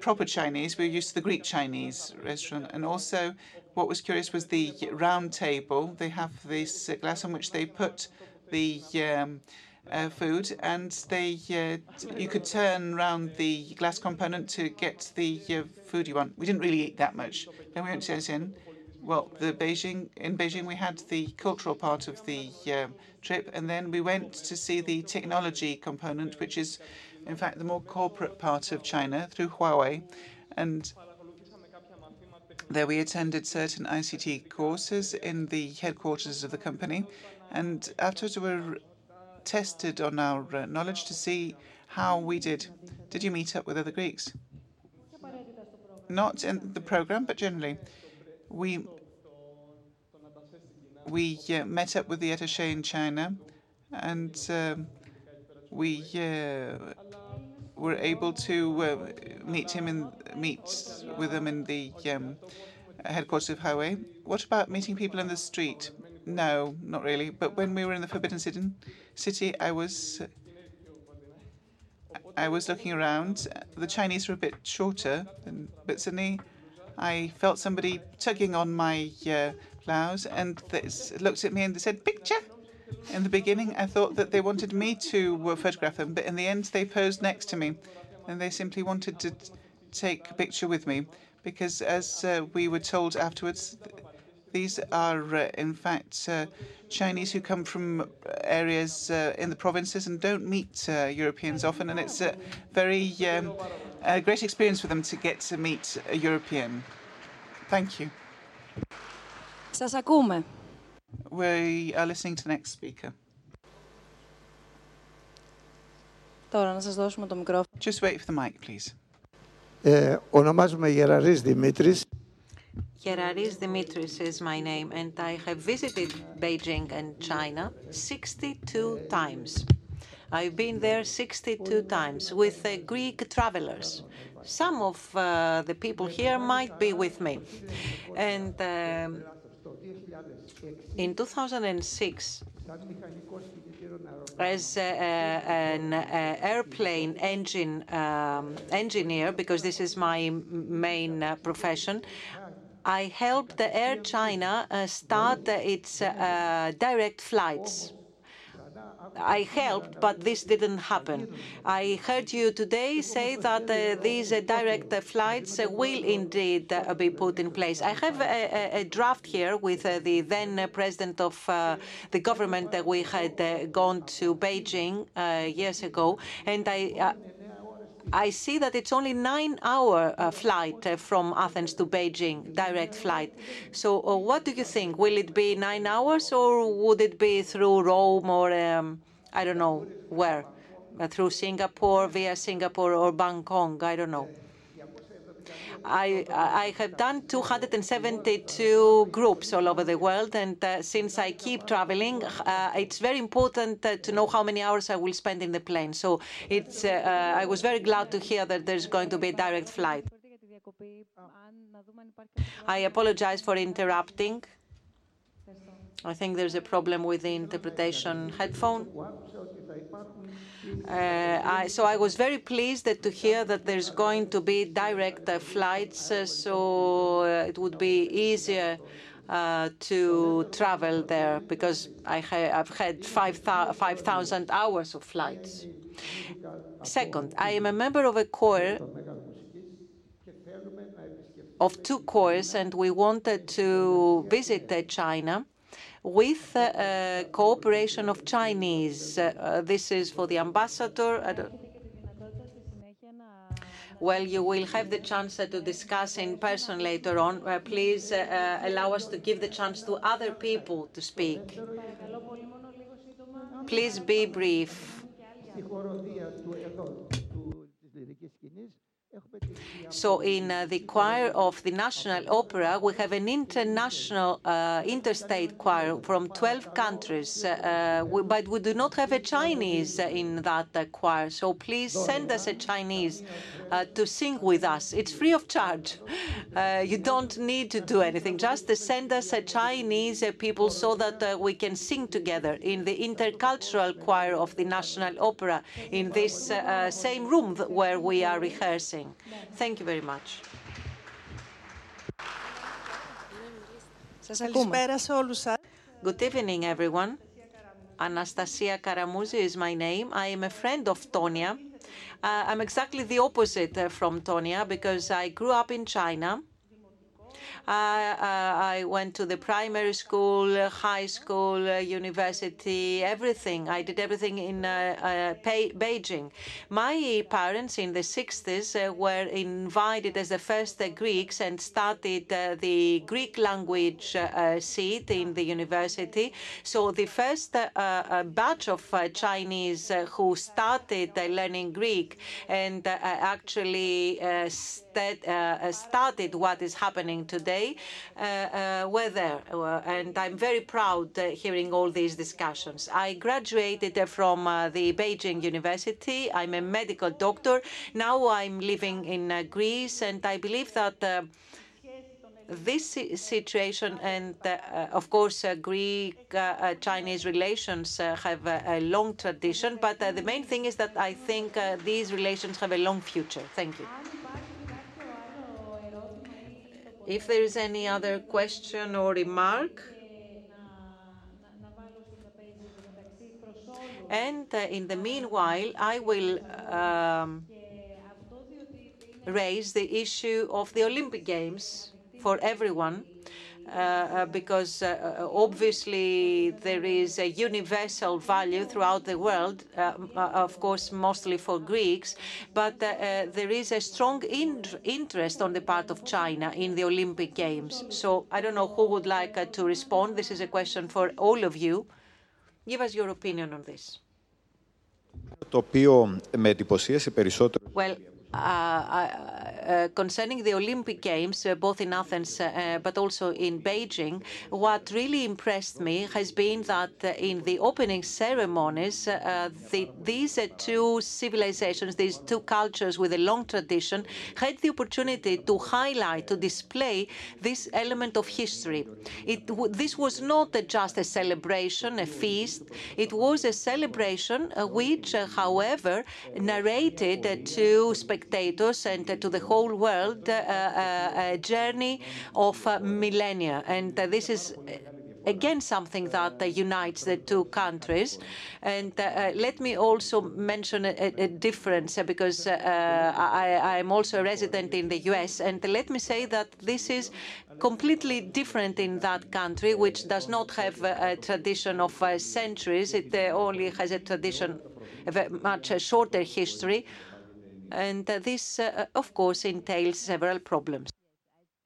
proper Chinese. We're used to the Greek Chinese restaurant, and also what was curious was the round table. They have this glass on which they put the um, uh, food, and they uh, you could turn around the glass component to get the uh, food you want. We didn't really eat that much. Then we went to Shenzhen well, the Beijing in Beijing we had the cultural part of the uh, trip, and then we went to see the technology component, which is, in fact, the more corporate part of China through Huawei, and there we attended certain ICT courses in the headquarters of the company, and afterwards we were tested on our uh, knowledge to see how we did. Did you meet up with other Greeks? Not in the program, but generally we we uh, met up with the attaché in China, and um, we uh, were able to uh, meet him and meet with him in the um, headquarters of Huawei. What about meeting people in the street? No, not really. But when we were in the Forbidden City, I was I was looking around. The Chinese were a bit shorter, than, but suddenly I felt somebody tugging on my uh, blouse and they looked at me and they said, "Picture." In the beginning, I thought that they wanted me to uh, photograph them, but in the end, they posed next to me, and they simply wanted to take a picture with me because, as uh, we were told afterwards, these are uh, in fact uh, Chinese who come from areas uh, in the provinces and don't meet uh, Europeans often, and it's a very um, a great experience for them to get to meet a European. Thank you. Σας ακούμε. We are listening to the next speaker. Τώρα να σας δώσουμε το μικρόφωνο. Just wait for the mic, please. Ε, ονομάζομαι Γεραρής Δημήτρης. Geraris Dimitris is my name, and I have visited Beijing and China 62 times. I've been there 62 times with uh, Greek travelers. Some of uh, the people here might be with me. And um, in 2006, as an airplane engine um, engineer, because this is my main uh, profession, I helped the Air China uh, start its uh, direct flights. I helped, but this didn't happen. I heard you today say that uh, these uh, direct uh, flights uh, will indeed uh, be put in place. I have a, a draft here with uh, the then president of the government that we had gone to Beijing years ago, and I. I see that it's only nine-hour uh, flight uh, from Athens to Beijing, direct flight. So, uh, what do you think? Will it be nine hours, or would it be through Rome or um, I don't know where, through Singapore, via Singapore or Bangkok? I don't know. I, I have done 272 groups all over the world, and uh, since I keep traveling, uh, it's very important uh, to know how many hours I will spend in the plane. So it's, I was very glad to hear that there's going to be a direct flight. I apologize for interrupting. I think there's a problem with the interpretation headphone. Uh, I, so I was very pleased that, to hear that there's going to be direct uh, flights, uh, so it would be easier to travel there because I have had 5,000 hours of flights. Second, I am a member of a corps of two corps, and we wanted to visit China with uh, cooperation of Chinese. Uh, this is for the ambassador. Well, you will have the chance uh, to discuss in person later on. please allow us to give the chance to other people to speak. Please be brief. So in uh, the choir of the National Opera, we have an international, uh, interstate choir from 12 countries, uh, uh we, but we do not have a Chinese uh, in that uh, choir. So please send us a Chinese to sing with us. It's free of charge. you don't need to do anything. Just send us a Chinese people so that we can sing together in the intercultural choir of the National Opera in this same room where we are rehearsing. Thank you very much. Good evening, everyone. Anastasia Karamouzi is my name. I am a friend of Tonia. Uh, I'm exactly the opposite from Tonia because I grew up in China. Uh, I went to the primary school, uh, high school, uh, university, everything. I did everything in Beijing. My parents in the 60s were invited as the first Greeks and started the Greek language seat in the university. So the first batch of Chinese who started learning Greek and actually that uh, started what is happening today uh, uh, were there. And I'm very proud hearing all these discussions. I graduated from the Beijing University. I'm a medical doctor. Now I'm living in Greece, and I believe that. This situation and, uh, of course, uh, relations uh, have a, a long tradition, but the main thing is that I think these relations have a long future. Thank you. If there is any other question or remark, and uh, in the meanwhile, I will um, raise the issue of the Olympic Games for everyone. Uh, uh, because uh, obviously there is a universal value throughout the world, of course, mostly for Greeks, but there is a strong interest on the part of China in the Olympic Games. So I don't know who would like to respond. This is a question for all of you. Give us your opinion on this. Well, concerning the Olympic Games, uh, both in Athens uh, but also in Beijing, what really impressed me has been that uh, in the opening ceremonies, uh, the, these uh, two civilizations, these two cultures with a long tradition, had the opportunity to highlight, to display this element of history. It, this was not uh, just a celebration, a feast. It was a celebration uh, which, uh, however, narrated uh, to spectators and uh, to the whole world uh, uh, a journey of uh, millennia. And uh, this is uh, again something that uh, unites the two countries. And uh, uh, let me also mention a, a- a difference uh, because uh, uh, I, I'm also a resident in the US. And let me say that this is completely different in that country, which does not have a, a tradition of uh, centuries. It uh, only has a tradition, a much uh, shorter history. And uh, this, uh, of course, entails several problems.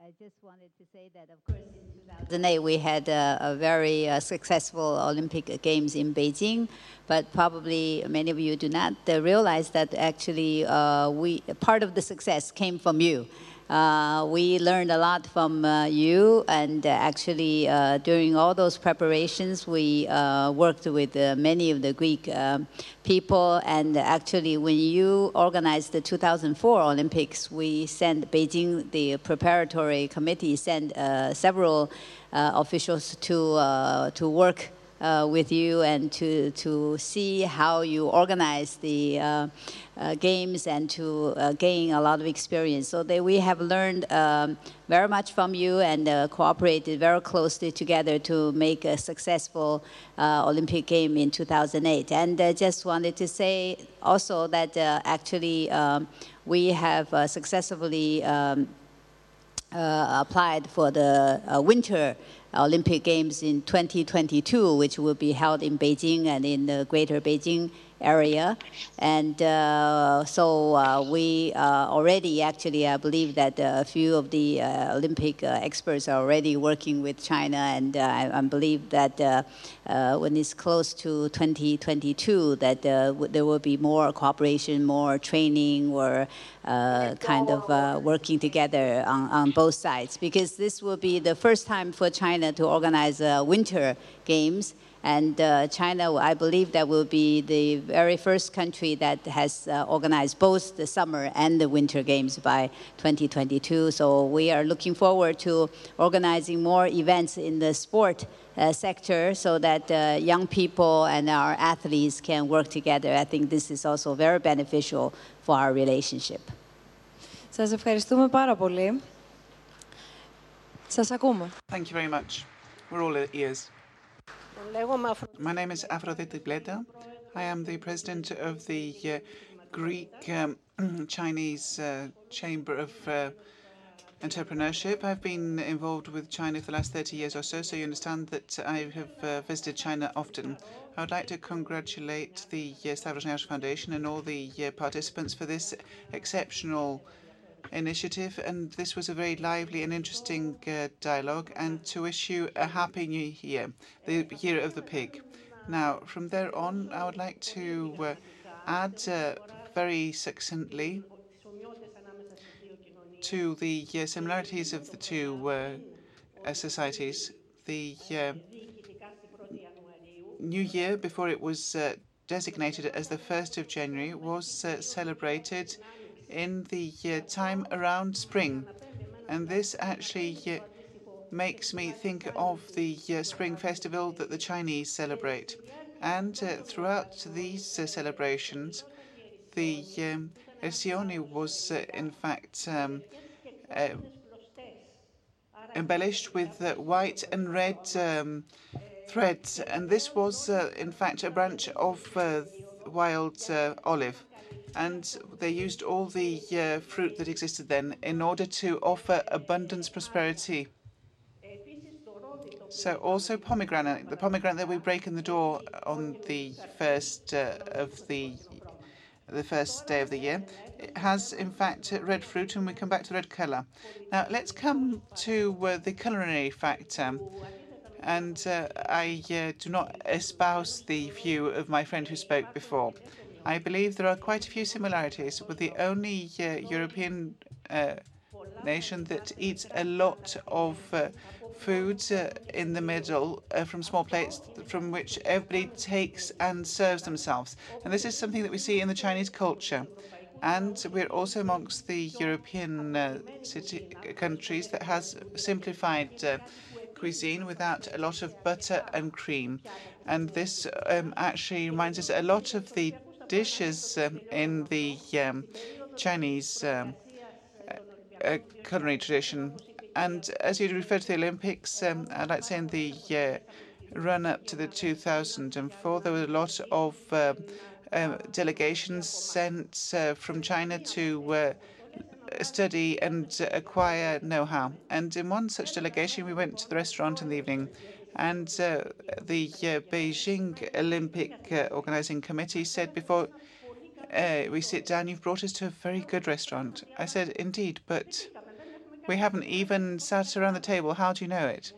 I just wanted to say that, of course, in 2008 we had a, a very uh, successful Olympic Games in Beijing, but probably many of you do not uh, realize that actually uh, we part of the success came from you. Uh, we learned a lot from uh, you, and uh, actually uh, during all those preparations, we uh, worked with many of the Greek people. And actually, when you organized the 2004 Olympics, we sent Beijing, the preparatory committee, sent several officials to to work uh, with you and to, to see how you organize the uh, uh, games and to uh, gain a lot of experience. So that we have learned um, very much from you and uh, cooperated very closely together to make a successful uh, Olympic game in 2008. And I just wanted to say also that actually um, we have successfully um, applied for the Winter Olympic Games in 2022, which will be held in Beijing and in the Greater Beijing area. And uh, so uh, we uh, already, actually, I believe that uh, a few of the uh, Olympic experts are already working with China, and I, I believe that when it's close to 2022, that there will be more cooperation, more training, or kind of working together on, on both sides. Because this will be the first time for China to organize Winter Games. And uh, China, I believe, that will be the very first country that has uh, organized both the summer and the winter games by 2022. So we are looking forward to organizing more events in the sport uh, sector so that uh, young people and our athletes can work together. I think this is also very beneficial for our relationship. Σας ευχαριστούμε πάρα πολύ. Σας ακούμε. Thank you very much. We're all ears. My name is Aphrodite Bleda. I am the president of the uh, Greek um, Chinese uh, Chamber of uh, Entrepreneurship. I've been involved with China for the last 30 years or so, so you understand that I have uh, visited China often. I would like to congratulate the uh, Stavros Niarchos Foundation and all the uh, participants for this exceptional initiative, and this was a very lively and interesting uh, dialogue, and to wish you a happy new year, the year of the pig. Now, from there on, I would like to uh, add uh, very succinctly to the uh, similarities of the two uh, uh, societies. The New Year, before it was designated as the 1st of January, was celebrated in the uh, time around spring. And this actually uh, makes me think of the uh, Spring Festival that the Chinese celebrate. And uh, throughout these uh, celebrations, the um, was uh, in fact um, embellished with white and red um, threads, and this was in fact a branch of wild olive. And they used all the uh, fruit that existed then in order to offer abundance, prosperity. So also pomegranate, the pomegranate that we break in the door on the first uh, of the the first day of the year. It has, in fact, red fruit, and we come back to red colour. Now, let's come to uh, the culinary factor. And uh, I uh, do not espouse the view of my friend who spoke before. I believe there are quite a few similarities with the only uh, European uh, nation that eats a lot of uh, food uh, in the middle uh, from small plates from which everybody takes and serves themselves. And this is something that we see in the Chinese culture. And we're also amongst the European uh, city countries that has simplified cuisine without a lot of butter and cream. And this um, actually reminds us a lot of the dishes um, in the um, Chinese um, uh, culinary tradition. And as you referred to the Olympics, um, I'd like to say in the uh, run up to the 2004, there were a lot of uh, uh, delegations sent uh, from China to uh, study and acquire know-how. And in one such delegation, we went to the restaurant in the evening, and uh, the uh, Beijing Olympic uh, Organizing Committee said before we sit down, you've brought us to a very good restaurant. I said, indeed, but we haven't even sat around the table. How do you know it?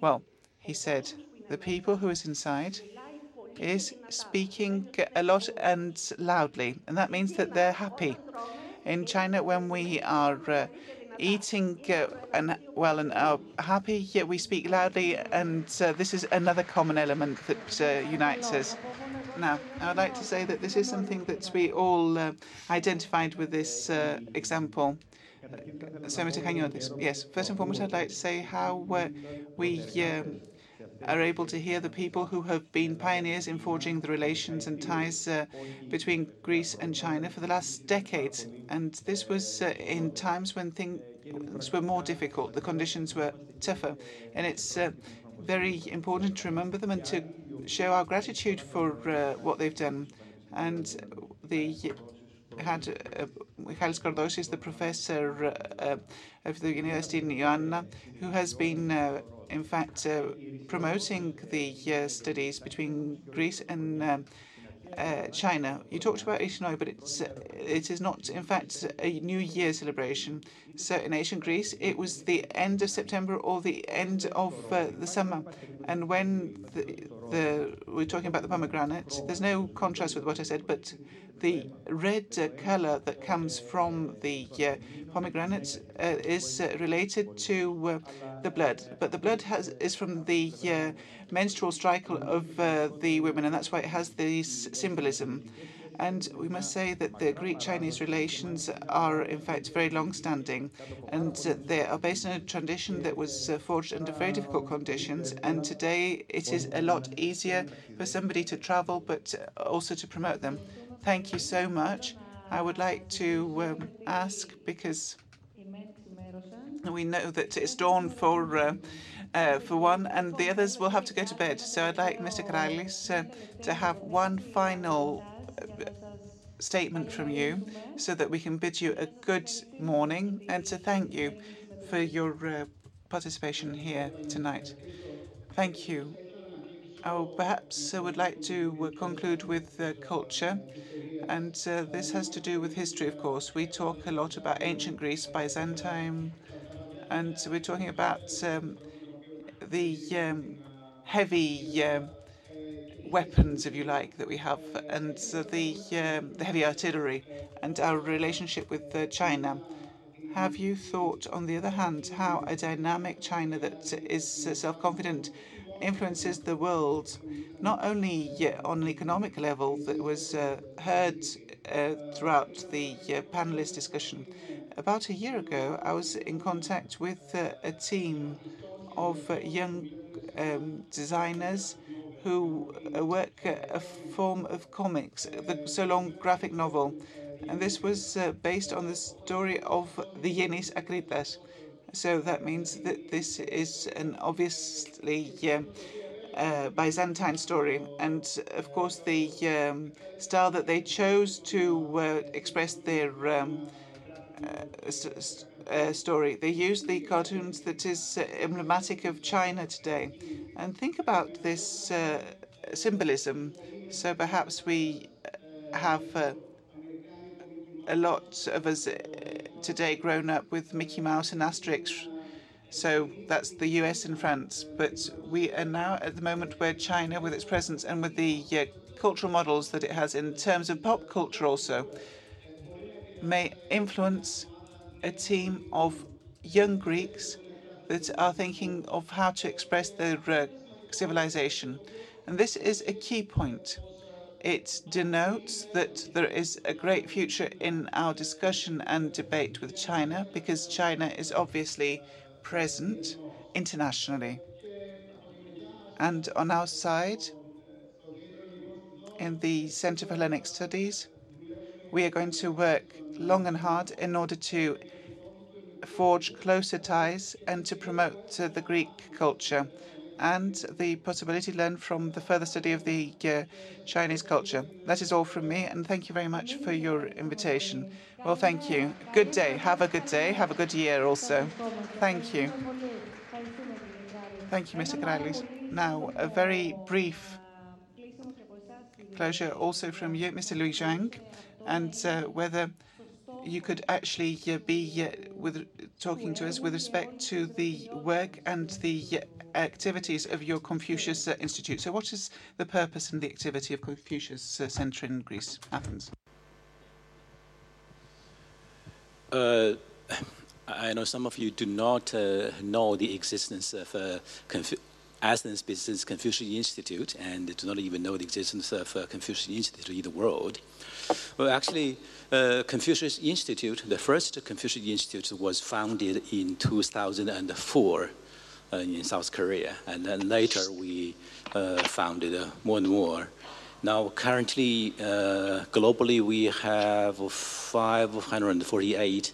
Well, he said, the people who is inside is speaking a lot and loudly, and that means that they're happy. In China, when we are uh, eating uh, and well and are happy, yet we speak loudly, and uh, this is another common element that uh, unites us. Now, I would like to say that this is something that we all uh, identified with this uh, example. Senator Cañones, yes. First and foremost, I'd like to say how we um, are able to hear the people who have been pioneers in forging the relations and ties uh, between Greece and China for the last decades. And this was uh, in times when things were more difficult, the conditions were tougher. And it's uh, very important to remember them and to show our gratitude for uh, what they've done. And the had uh, Michalis Kardosis, the professor uh, of the University in Ioannina, who has been uh, in fact, uh, promoting the uh, studies between Greece and um, uh, China. You talked about Ishinoi, but it's uh, it is not, in fact, a New Year celebration. So in ancient Greece, it was the end of September or the end of uh, the summer. And when the, the we're talking about the pomegranate, there's no contrast with what I said, but the red uh, color that comes from the uh, pomegranate uh, is related to the blood. But the blood has is from the menstrual cycle of the women, and that's why it has this symbolism. And we must say that the Greek Chinese relations are, in fact, very long standing. And they are based on a tradition that was forged under very difficult conditions. And today it is a lot easier for somebody to travel, but also to promote them. Thank you so much. I would like to um, ask, because we know that it's dawn for. Uh, uh, for one, and the others will have to go to bed. So I'd like Mr. Krallis uh, to have one final statement from you so that we can bid you a good morning and to thank you for your uh, participation here tonight. Thank you. I perhaps I would like to uh, conclude with uh, culture, and uh, this has to do with history, of course. We talk a lot about ancient Greece, Byzantine, and we're talking about um, the um, heavy um, weapons, if you like, that we have, and the um, the heavy artillery, and our relationship with uh, China Have you thought, on the other hand, how a dynamic China that is self confident influences the world, not only on an economic level that was uh, heard uh, throughout the uh, panelist discussion? About a year ago, I was in contact with a team of young um, designers who work a form of comics, the so-long graphic novel and this was based on the story of the Digenis Akritas. So that means that this is an obviously uh, uh, Byzantine story, and of course the um, style that they chose to uh, express their um, uh, uh, story. They used the cartoons that is emblematic of China today, and think about this symbolism. So perhaps we have a lot of us uh, today grown up with Mickey Mouse and Asterix. So that's the US and France. But we are now at the moment where China, with its presence and with the uh, cultural models that it has in terms of pop culture also, may influence a team of young Greeks that are thinking of how to express their uh, civilization. And this is a key point. It denotes that there is a great future in our discussion and debate with China because China is obviously present internationally. And on our side, in the Center for Hellenic Studies, we are going to work long and hard in order to forge closer ties and to promote the Greek culture and the possibility to learn from the further study of the uh, Chinese culture. That is all from me, and thank you very much for your invitation. Well, thank you. Good day. Have a good day. Have a good year also. Thank you. Thank you, Mr. Krallis. Now, a very brief closure also from you, Mr. Louis Zhang, and uh, whether you could actually uh, be uh, with talking to us with respect to the work and the uh, activities of your Confucius uh, Institute. So, what is the purpose and the activity of Confucius uh, Center in Greece, Athens? Uh, I know some of you do not uh, know the existence of uh, Confu- Athens Business Confucius Institute and do not even know the existence of uh, Confucius Institute in the world. Well, actually, uh, Confucius Institute, the first Confucius Institute, was founded in 2004 uh, in South Korea. And then later we uh, founded uh, more and more. Now, currently, globally, we have 548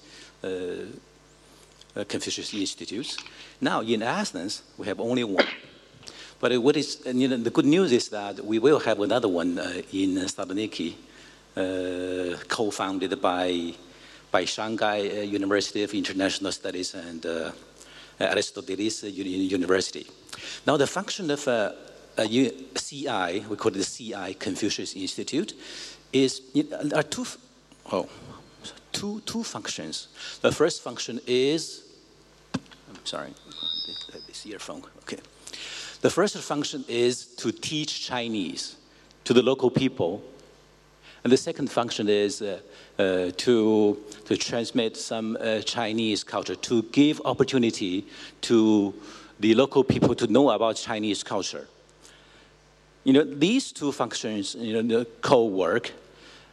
Confucius Institutes. Now, in Athens, we have only one. But what is, you know, the good news is that we will have another one uh, in Thessaloniki, uh, co-founded by, by Shanghai University of International Studies and Aristoteles University. Now, the function of uh, CI, we call it the CI Confucius Institute, is are two, oh, two, two functions. The first function is, I'm sorry, this earphone, okay. The first function is to teach Chinese to the local people and the second function is uh, uh, to, to transmit some uh, Chinese culture, to give opportunity to the local people to know about Chinese culture. You know, these two functions, you know, co-work,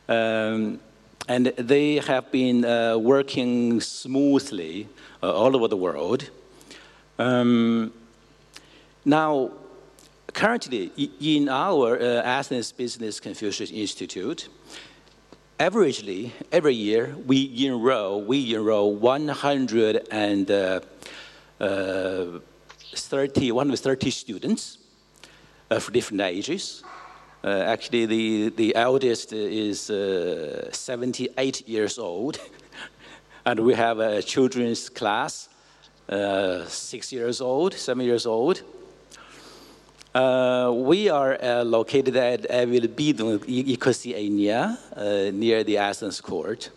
um, and they have been uh, working smoothly uh, all over the world. Um, now, currently, in our uh, Athens Business Confucius Institute, averagely, every year, we enroll, we enroll 130, uh, 130 students of different ages. Uh, actually, the, the eldest is uh, 78 years old, and we have a children's class, uh, six years old, seven years old, uh, we are uh, located at Evelpidon, Ecosia, uh, near the Athens court.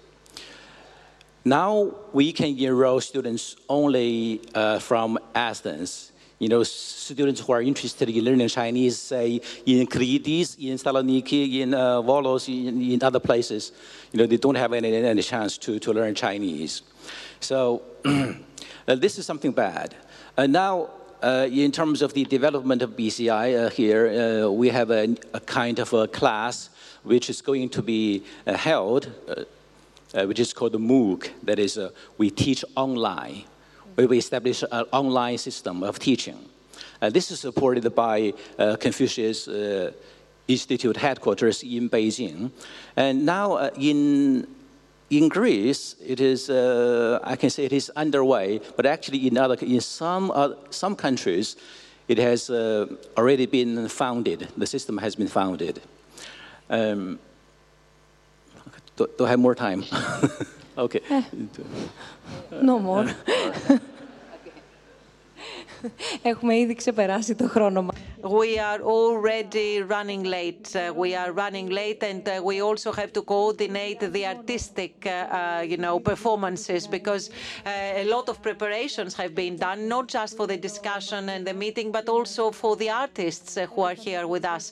Now we can enroll students only uh, from Athens. You know, students who are interested in learning Chinese, say in Kridis, in Saloniki, in uh, Volos, in, in, other places, you know, they don't have any, any chance to, to learn Chinese. So this is something bad. And now, Uh, in terms of the development of BCI uh, here, uh, we have a, a, kind of a class which is going to be held, which is called the MOOC. That is, we teach online. We establish an online system of teaching. this is supported by Confucius Institute headquarters in Beijing. And now uh, in in Greece, it is, uh, I can say it is underway, but actually in, other, in some, uh, some countries, it has uh, already been founded. The system has been founded. Um, do, do, I have more time? okay. No more. Έχουμε ήδη ξεπεράσει το χρόνο μας. We are already running late. Uh, we are running late, and uh, we also have to coordinate the artistic, uh, uh you know, performances because uh, a lot of preparations have been done, not just for the discussion and the meeting, but also for the artists uh, who are here with us.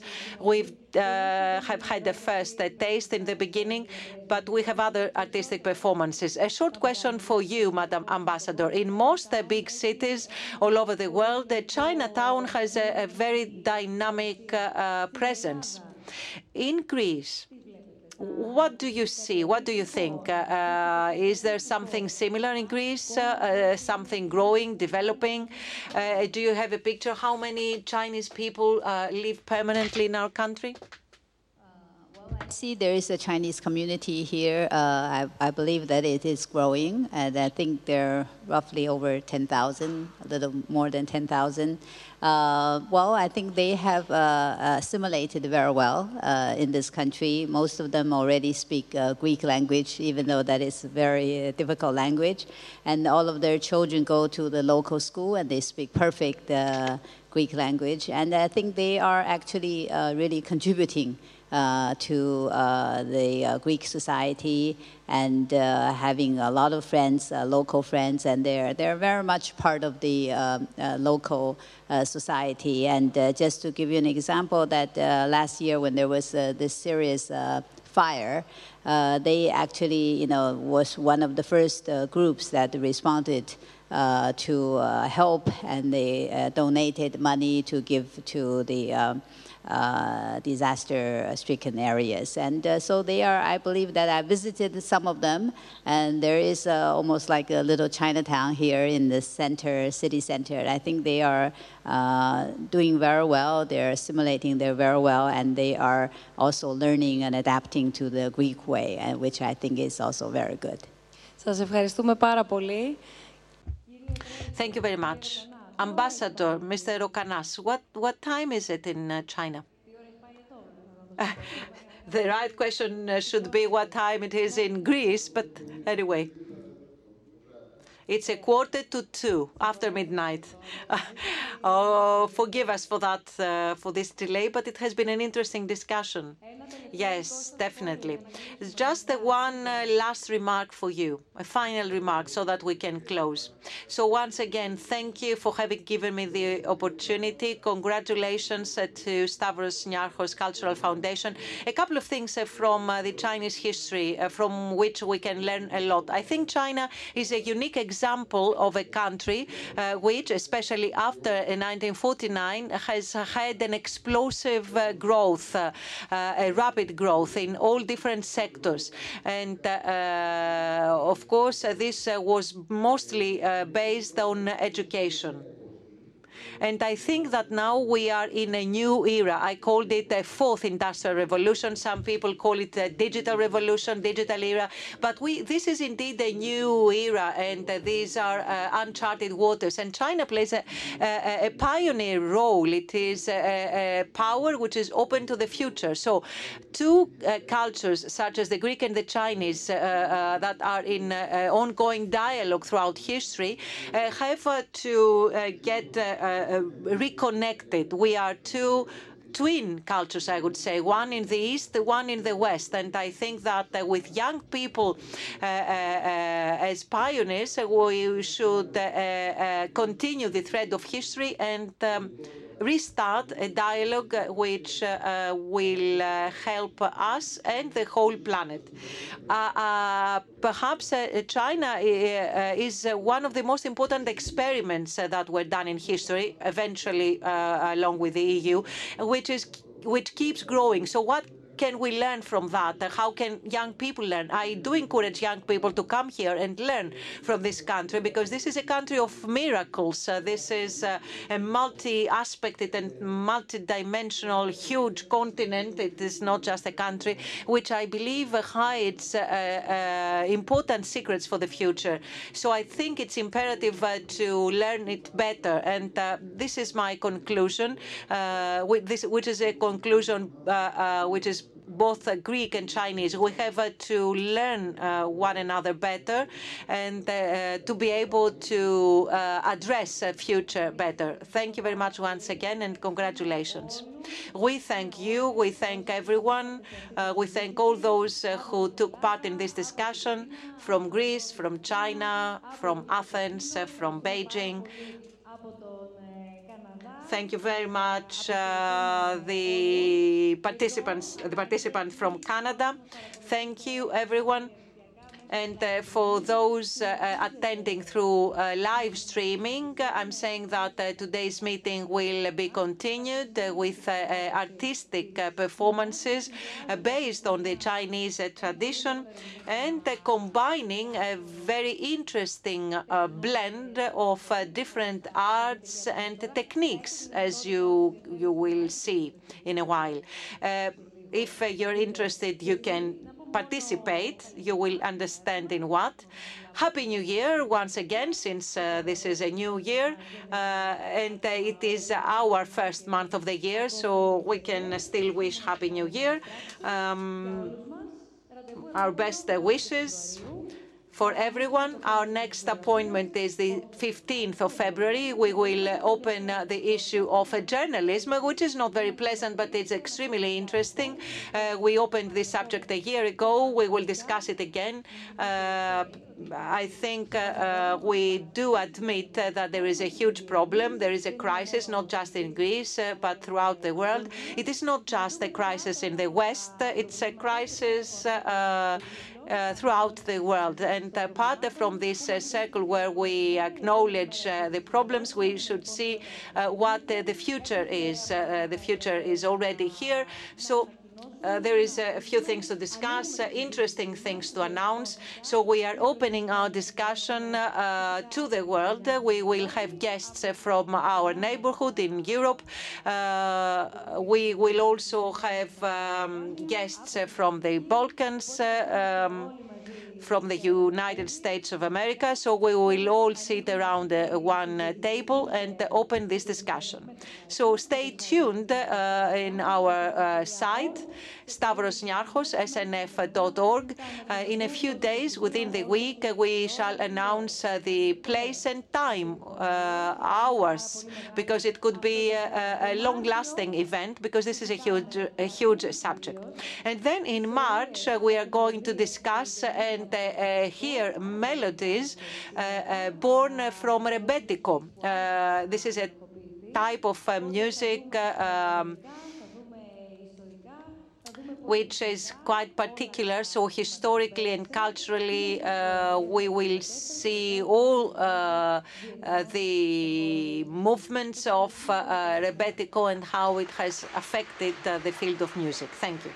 We've uh, have had the first uh, taste in the beginning, but we have other artistic performances. A short question for you, Madam Ambassador. In most uh, big cities all over the world, the Chinatown has a, a very dynamic uh, uh, presence. In Greece, what do you see? What do you think? Uh, is there something similar in Greece? Uh, something growing, developing? Uh, do you have a picture how many Chinese people live permanently in our country? See there is a Chinese community here. Uh, I, I, believe that it is growing, and I think there are roughly over 10,000, a little more than 10,000. Uh, well, I think they have uh, assimilated very well uh, in this country. Most of them already speak uh, Greek language, even though that is a very uh, difficult language. And all of their children go to the local school and they speak perfect Greek language. And I think they are actually really contributing uh, to uh, the uh, Greek society and uh, having a lot of friends, uh, local friends, and they're, they're very much part of the um, local society. And just to give you an example, that last year when there was this serious fire, they actually, you know, was one of the first groups that responded uh, to uh, help, and they uh, donated money to give to the um, uh, disaster-stricken areas. And uh, so they are, I believe that I visited some of them, and there is uh, almost like a little Chinatown here in the center, city center. I think they are doing very well. They're assimilating there very well, and they are also learning and adapting to the Greek way, which I think is also very good. Σας ευχαριστούμε πάρα πολύ. Thank you very much. Ambassador, Mr. Rokanas, what, what time is it in uh, China? the right question uh, should be what time it is in Greece, but anyway. It's a quarter to two after midnight. oh, forgive us for that, uh, for this delay, but it has been an interesting discussion. Yes, definitely. Just one uh, last remark for you, a final remark, so that we can close. So once again, thank you for having given me the opportunity. Congratulations uh, to Stavros Niarchos Cultural Foundation. A couple of things from the Chinese history from which we can learn a lot. I think China is a unique example of a country which, especially after 1949, has had an explosive growth, a rapid growth in all different sectors. And uh, of course, this uh, was mostly uh, based on education. And I think that now we are in a new era. I called it a fourth industrial revolution. Some people call it a digital revolution, digital era. But we, this is indeed a new era, and uh, these are uh, uncharted waters. And China plays a, a, a pioneer role. It is a, a, power which is open to the future. So, two uh, cultures such as the Greek and the Chinese uh, uh, that are in uh, ongoing dialogue throughout history have to get reconnected. We are two twin cultures, I would say, one in the east, one in the west. And I think that uh, with young people uh, uh, as pioneers, we should continue the thread of history and um, restart a dialogue which uh, will uh, help us and the whole planet. Uh, uh perhaps uh, China uh, is one of the most important experiments that were done in history, eventually along with the EU, which is which keeps growing. So what can we learn from that? How can young people learn? I do encourage young people to come here and learn from this country because this is a country of miracles. Uh, this is uh, a multi-aspected and multi-dimensional huge continent. It is not just a country, which I believe hides uh, uh, important secrets for the future. So I think it's imperative uh, to learn it better. And uh, this is my conclusion, which is a conclusion which is both uh, Greek and Chinese. We have uh, to learn uh, one another better and to be able to address the future better. Thank you very much once again and congratulations. We thank you. We thank everyone. we thank all those who took part in this discussion from Greece, from China, from Athens, from Beijing. Thank you very much, uh, the participants, the participant from Canada. Thank you, everyone. And uh, for those uh, uh, attending through uh, live streaming, uh, I'm saying that uh, today's meeting will be continued uh, with artistic performances based on the Chinese tradition and combining a very interesting blend of different arts and techniques, as you you will see in a while. if you're interested, you can participate, you will understand in what. Happy New Year once again, since uh, this is a new year, uh, and uh, it is our first month of the year, so we can still wish Happy New Year. Um, our best wishes for everyone. Our next appointment is the 15th of February. We will open uh, the issue of uh, journalism, which is not very pleasant, but it's extremely interesting. Uh, we opened this subject a year ago. We will discuss it again. Uh, I think uh, uh, we do admit that there is a huge problem. There is a crisis, not just in Greece, but throughout the world. It is not just a crisis in the West. It's a crisis uh, Uh, throughout the world. And apart from this uh, circle where we acknowledge uh, the problems, we should see uh, what uh, the future is. the future is already here. So uh, there is a, few things to discuss, uh, interesting things to announce. So we are opening our discussion uh, to the world. We will have guests from our neighborhood in Europe. we will also have um, guests from the Balkans. Um, from the United States of America. So we will all sit around uh, one uh, table and uh, open this discussion. So stay tuned in our site, Stavros Niarchos, snf.org. Uh, in a few days, within the week, we shall announce the place and time, hours, because it could be a, a long-lasting event, because this is a huge, a huge subject. And then in March, we are going to discuss and hear melodies uh, uh, born from rebetiko. Uh, this is a type of music um, which is quite particular. So historically and culturally, uh, we will see all uh, uh, the movements of Rebetiko and how it has affected the field of music. Thank you.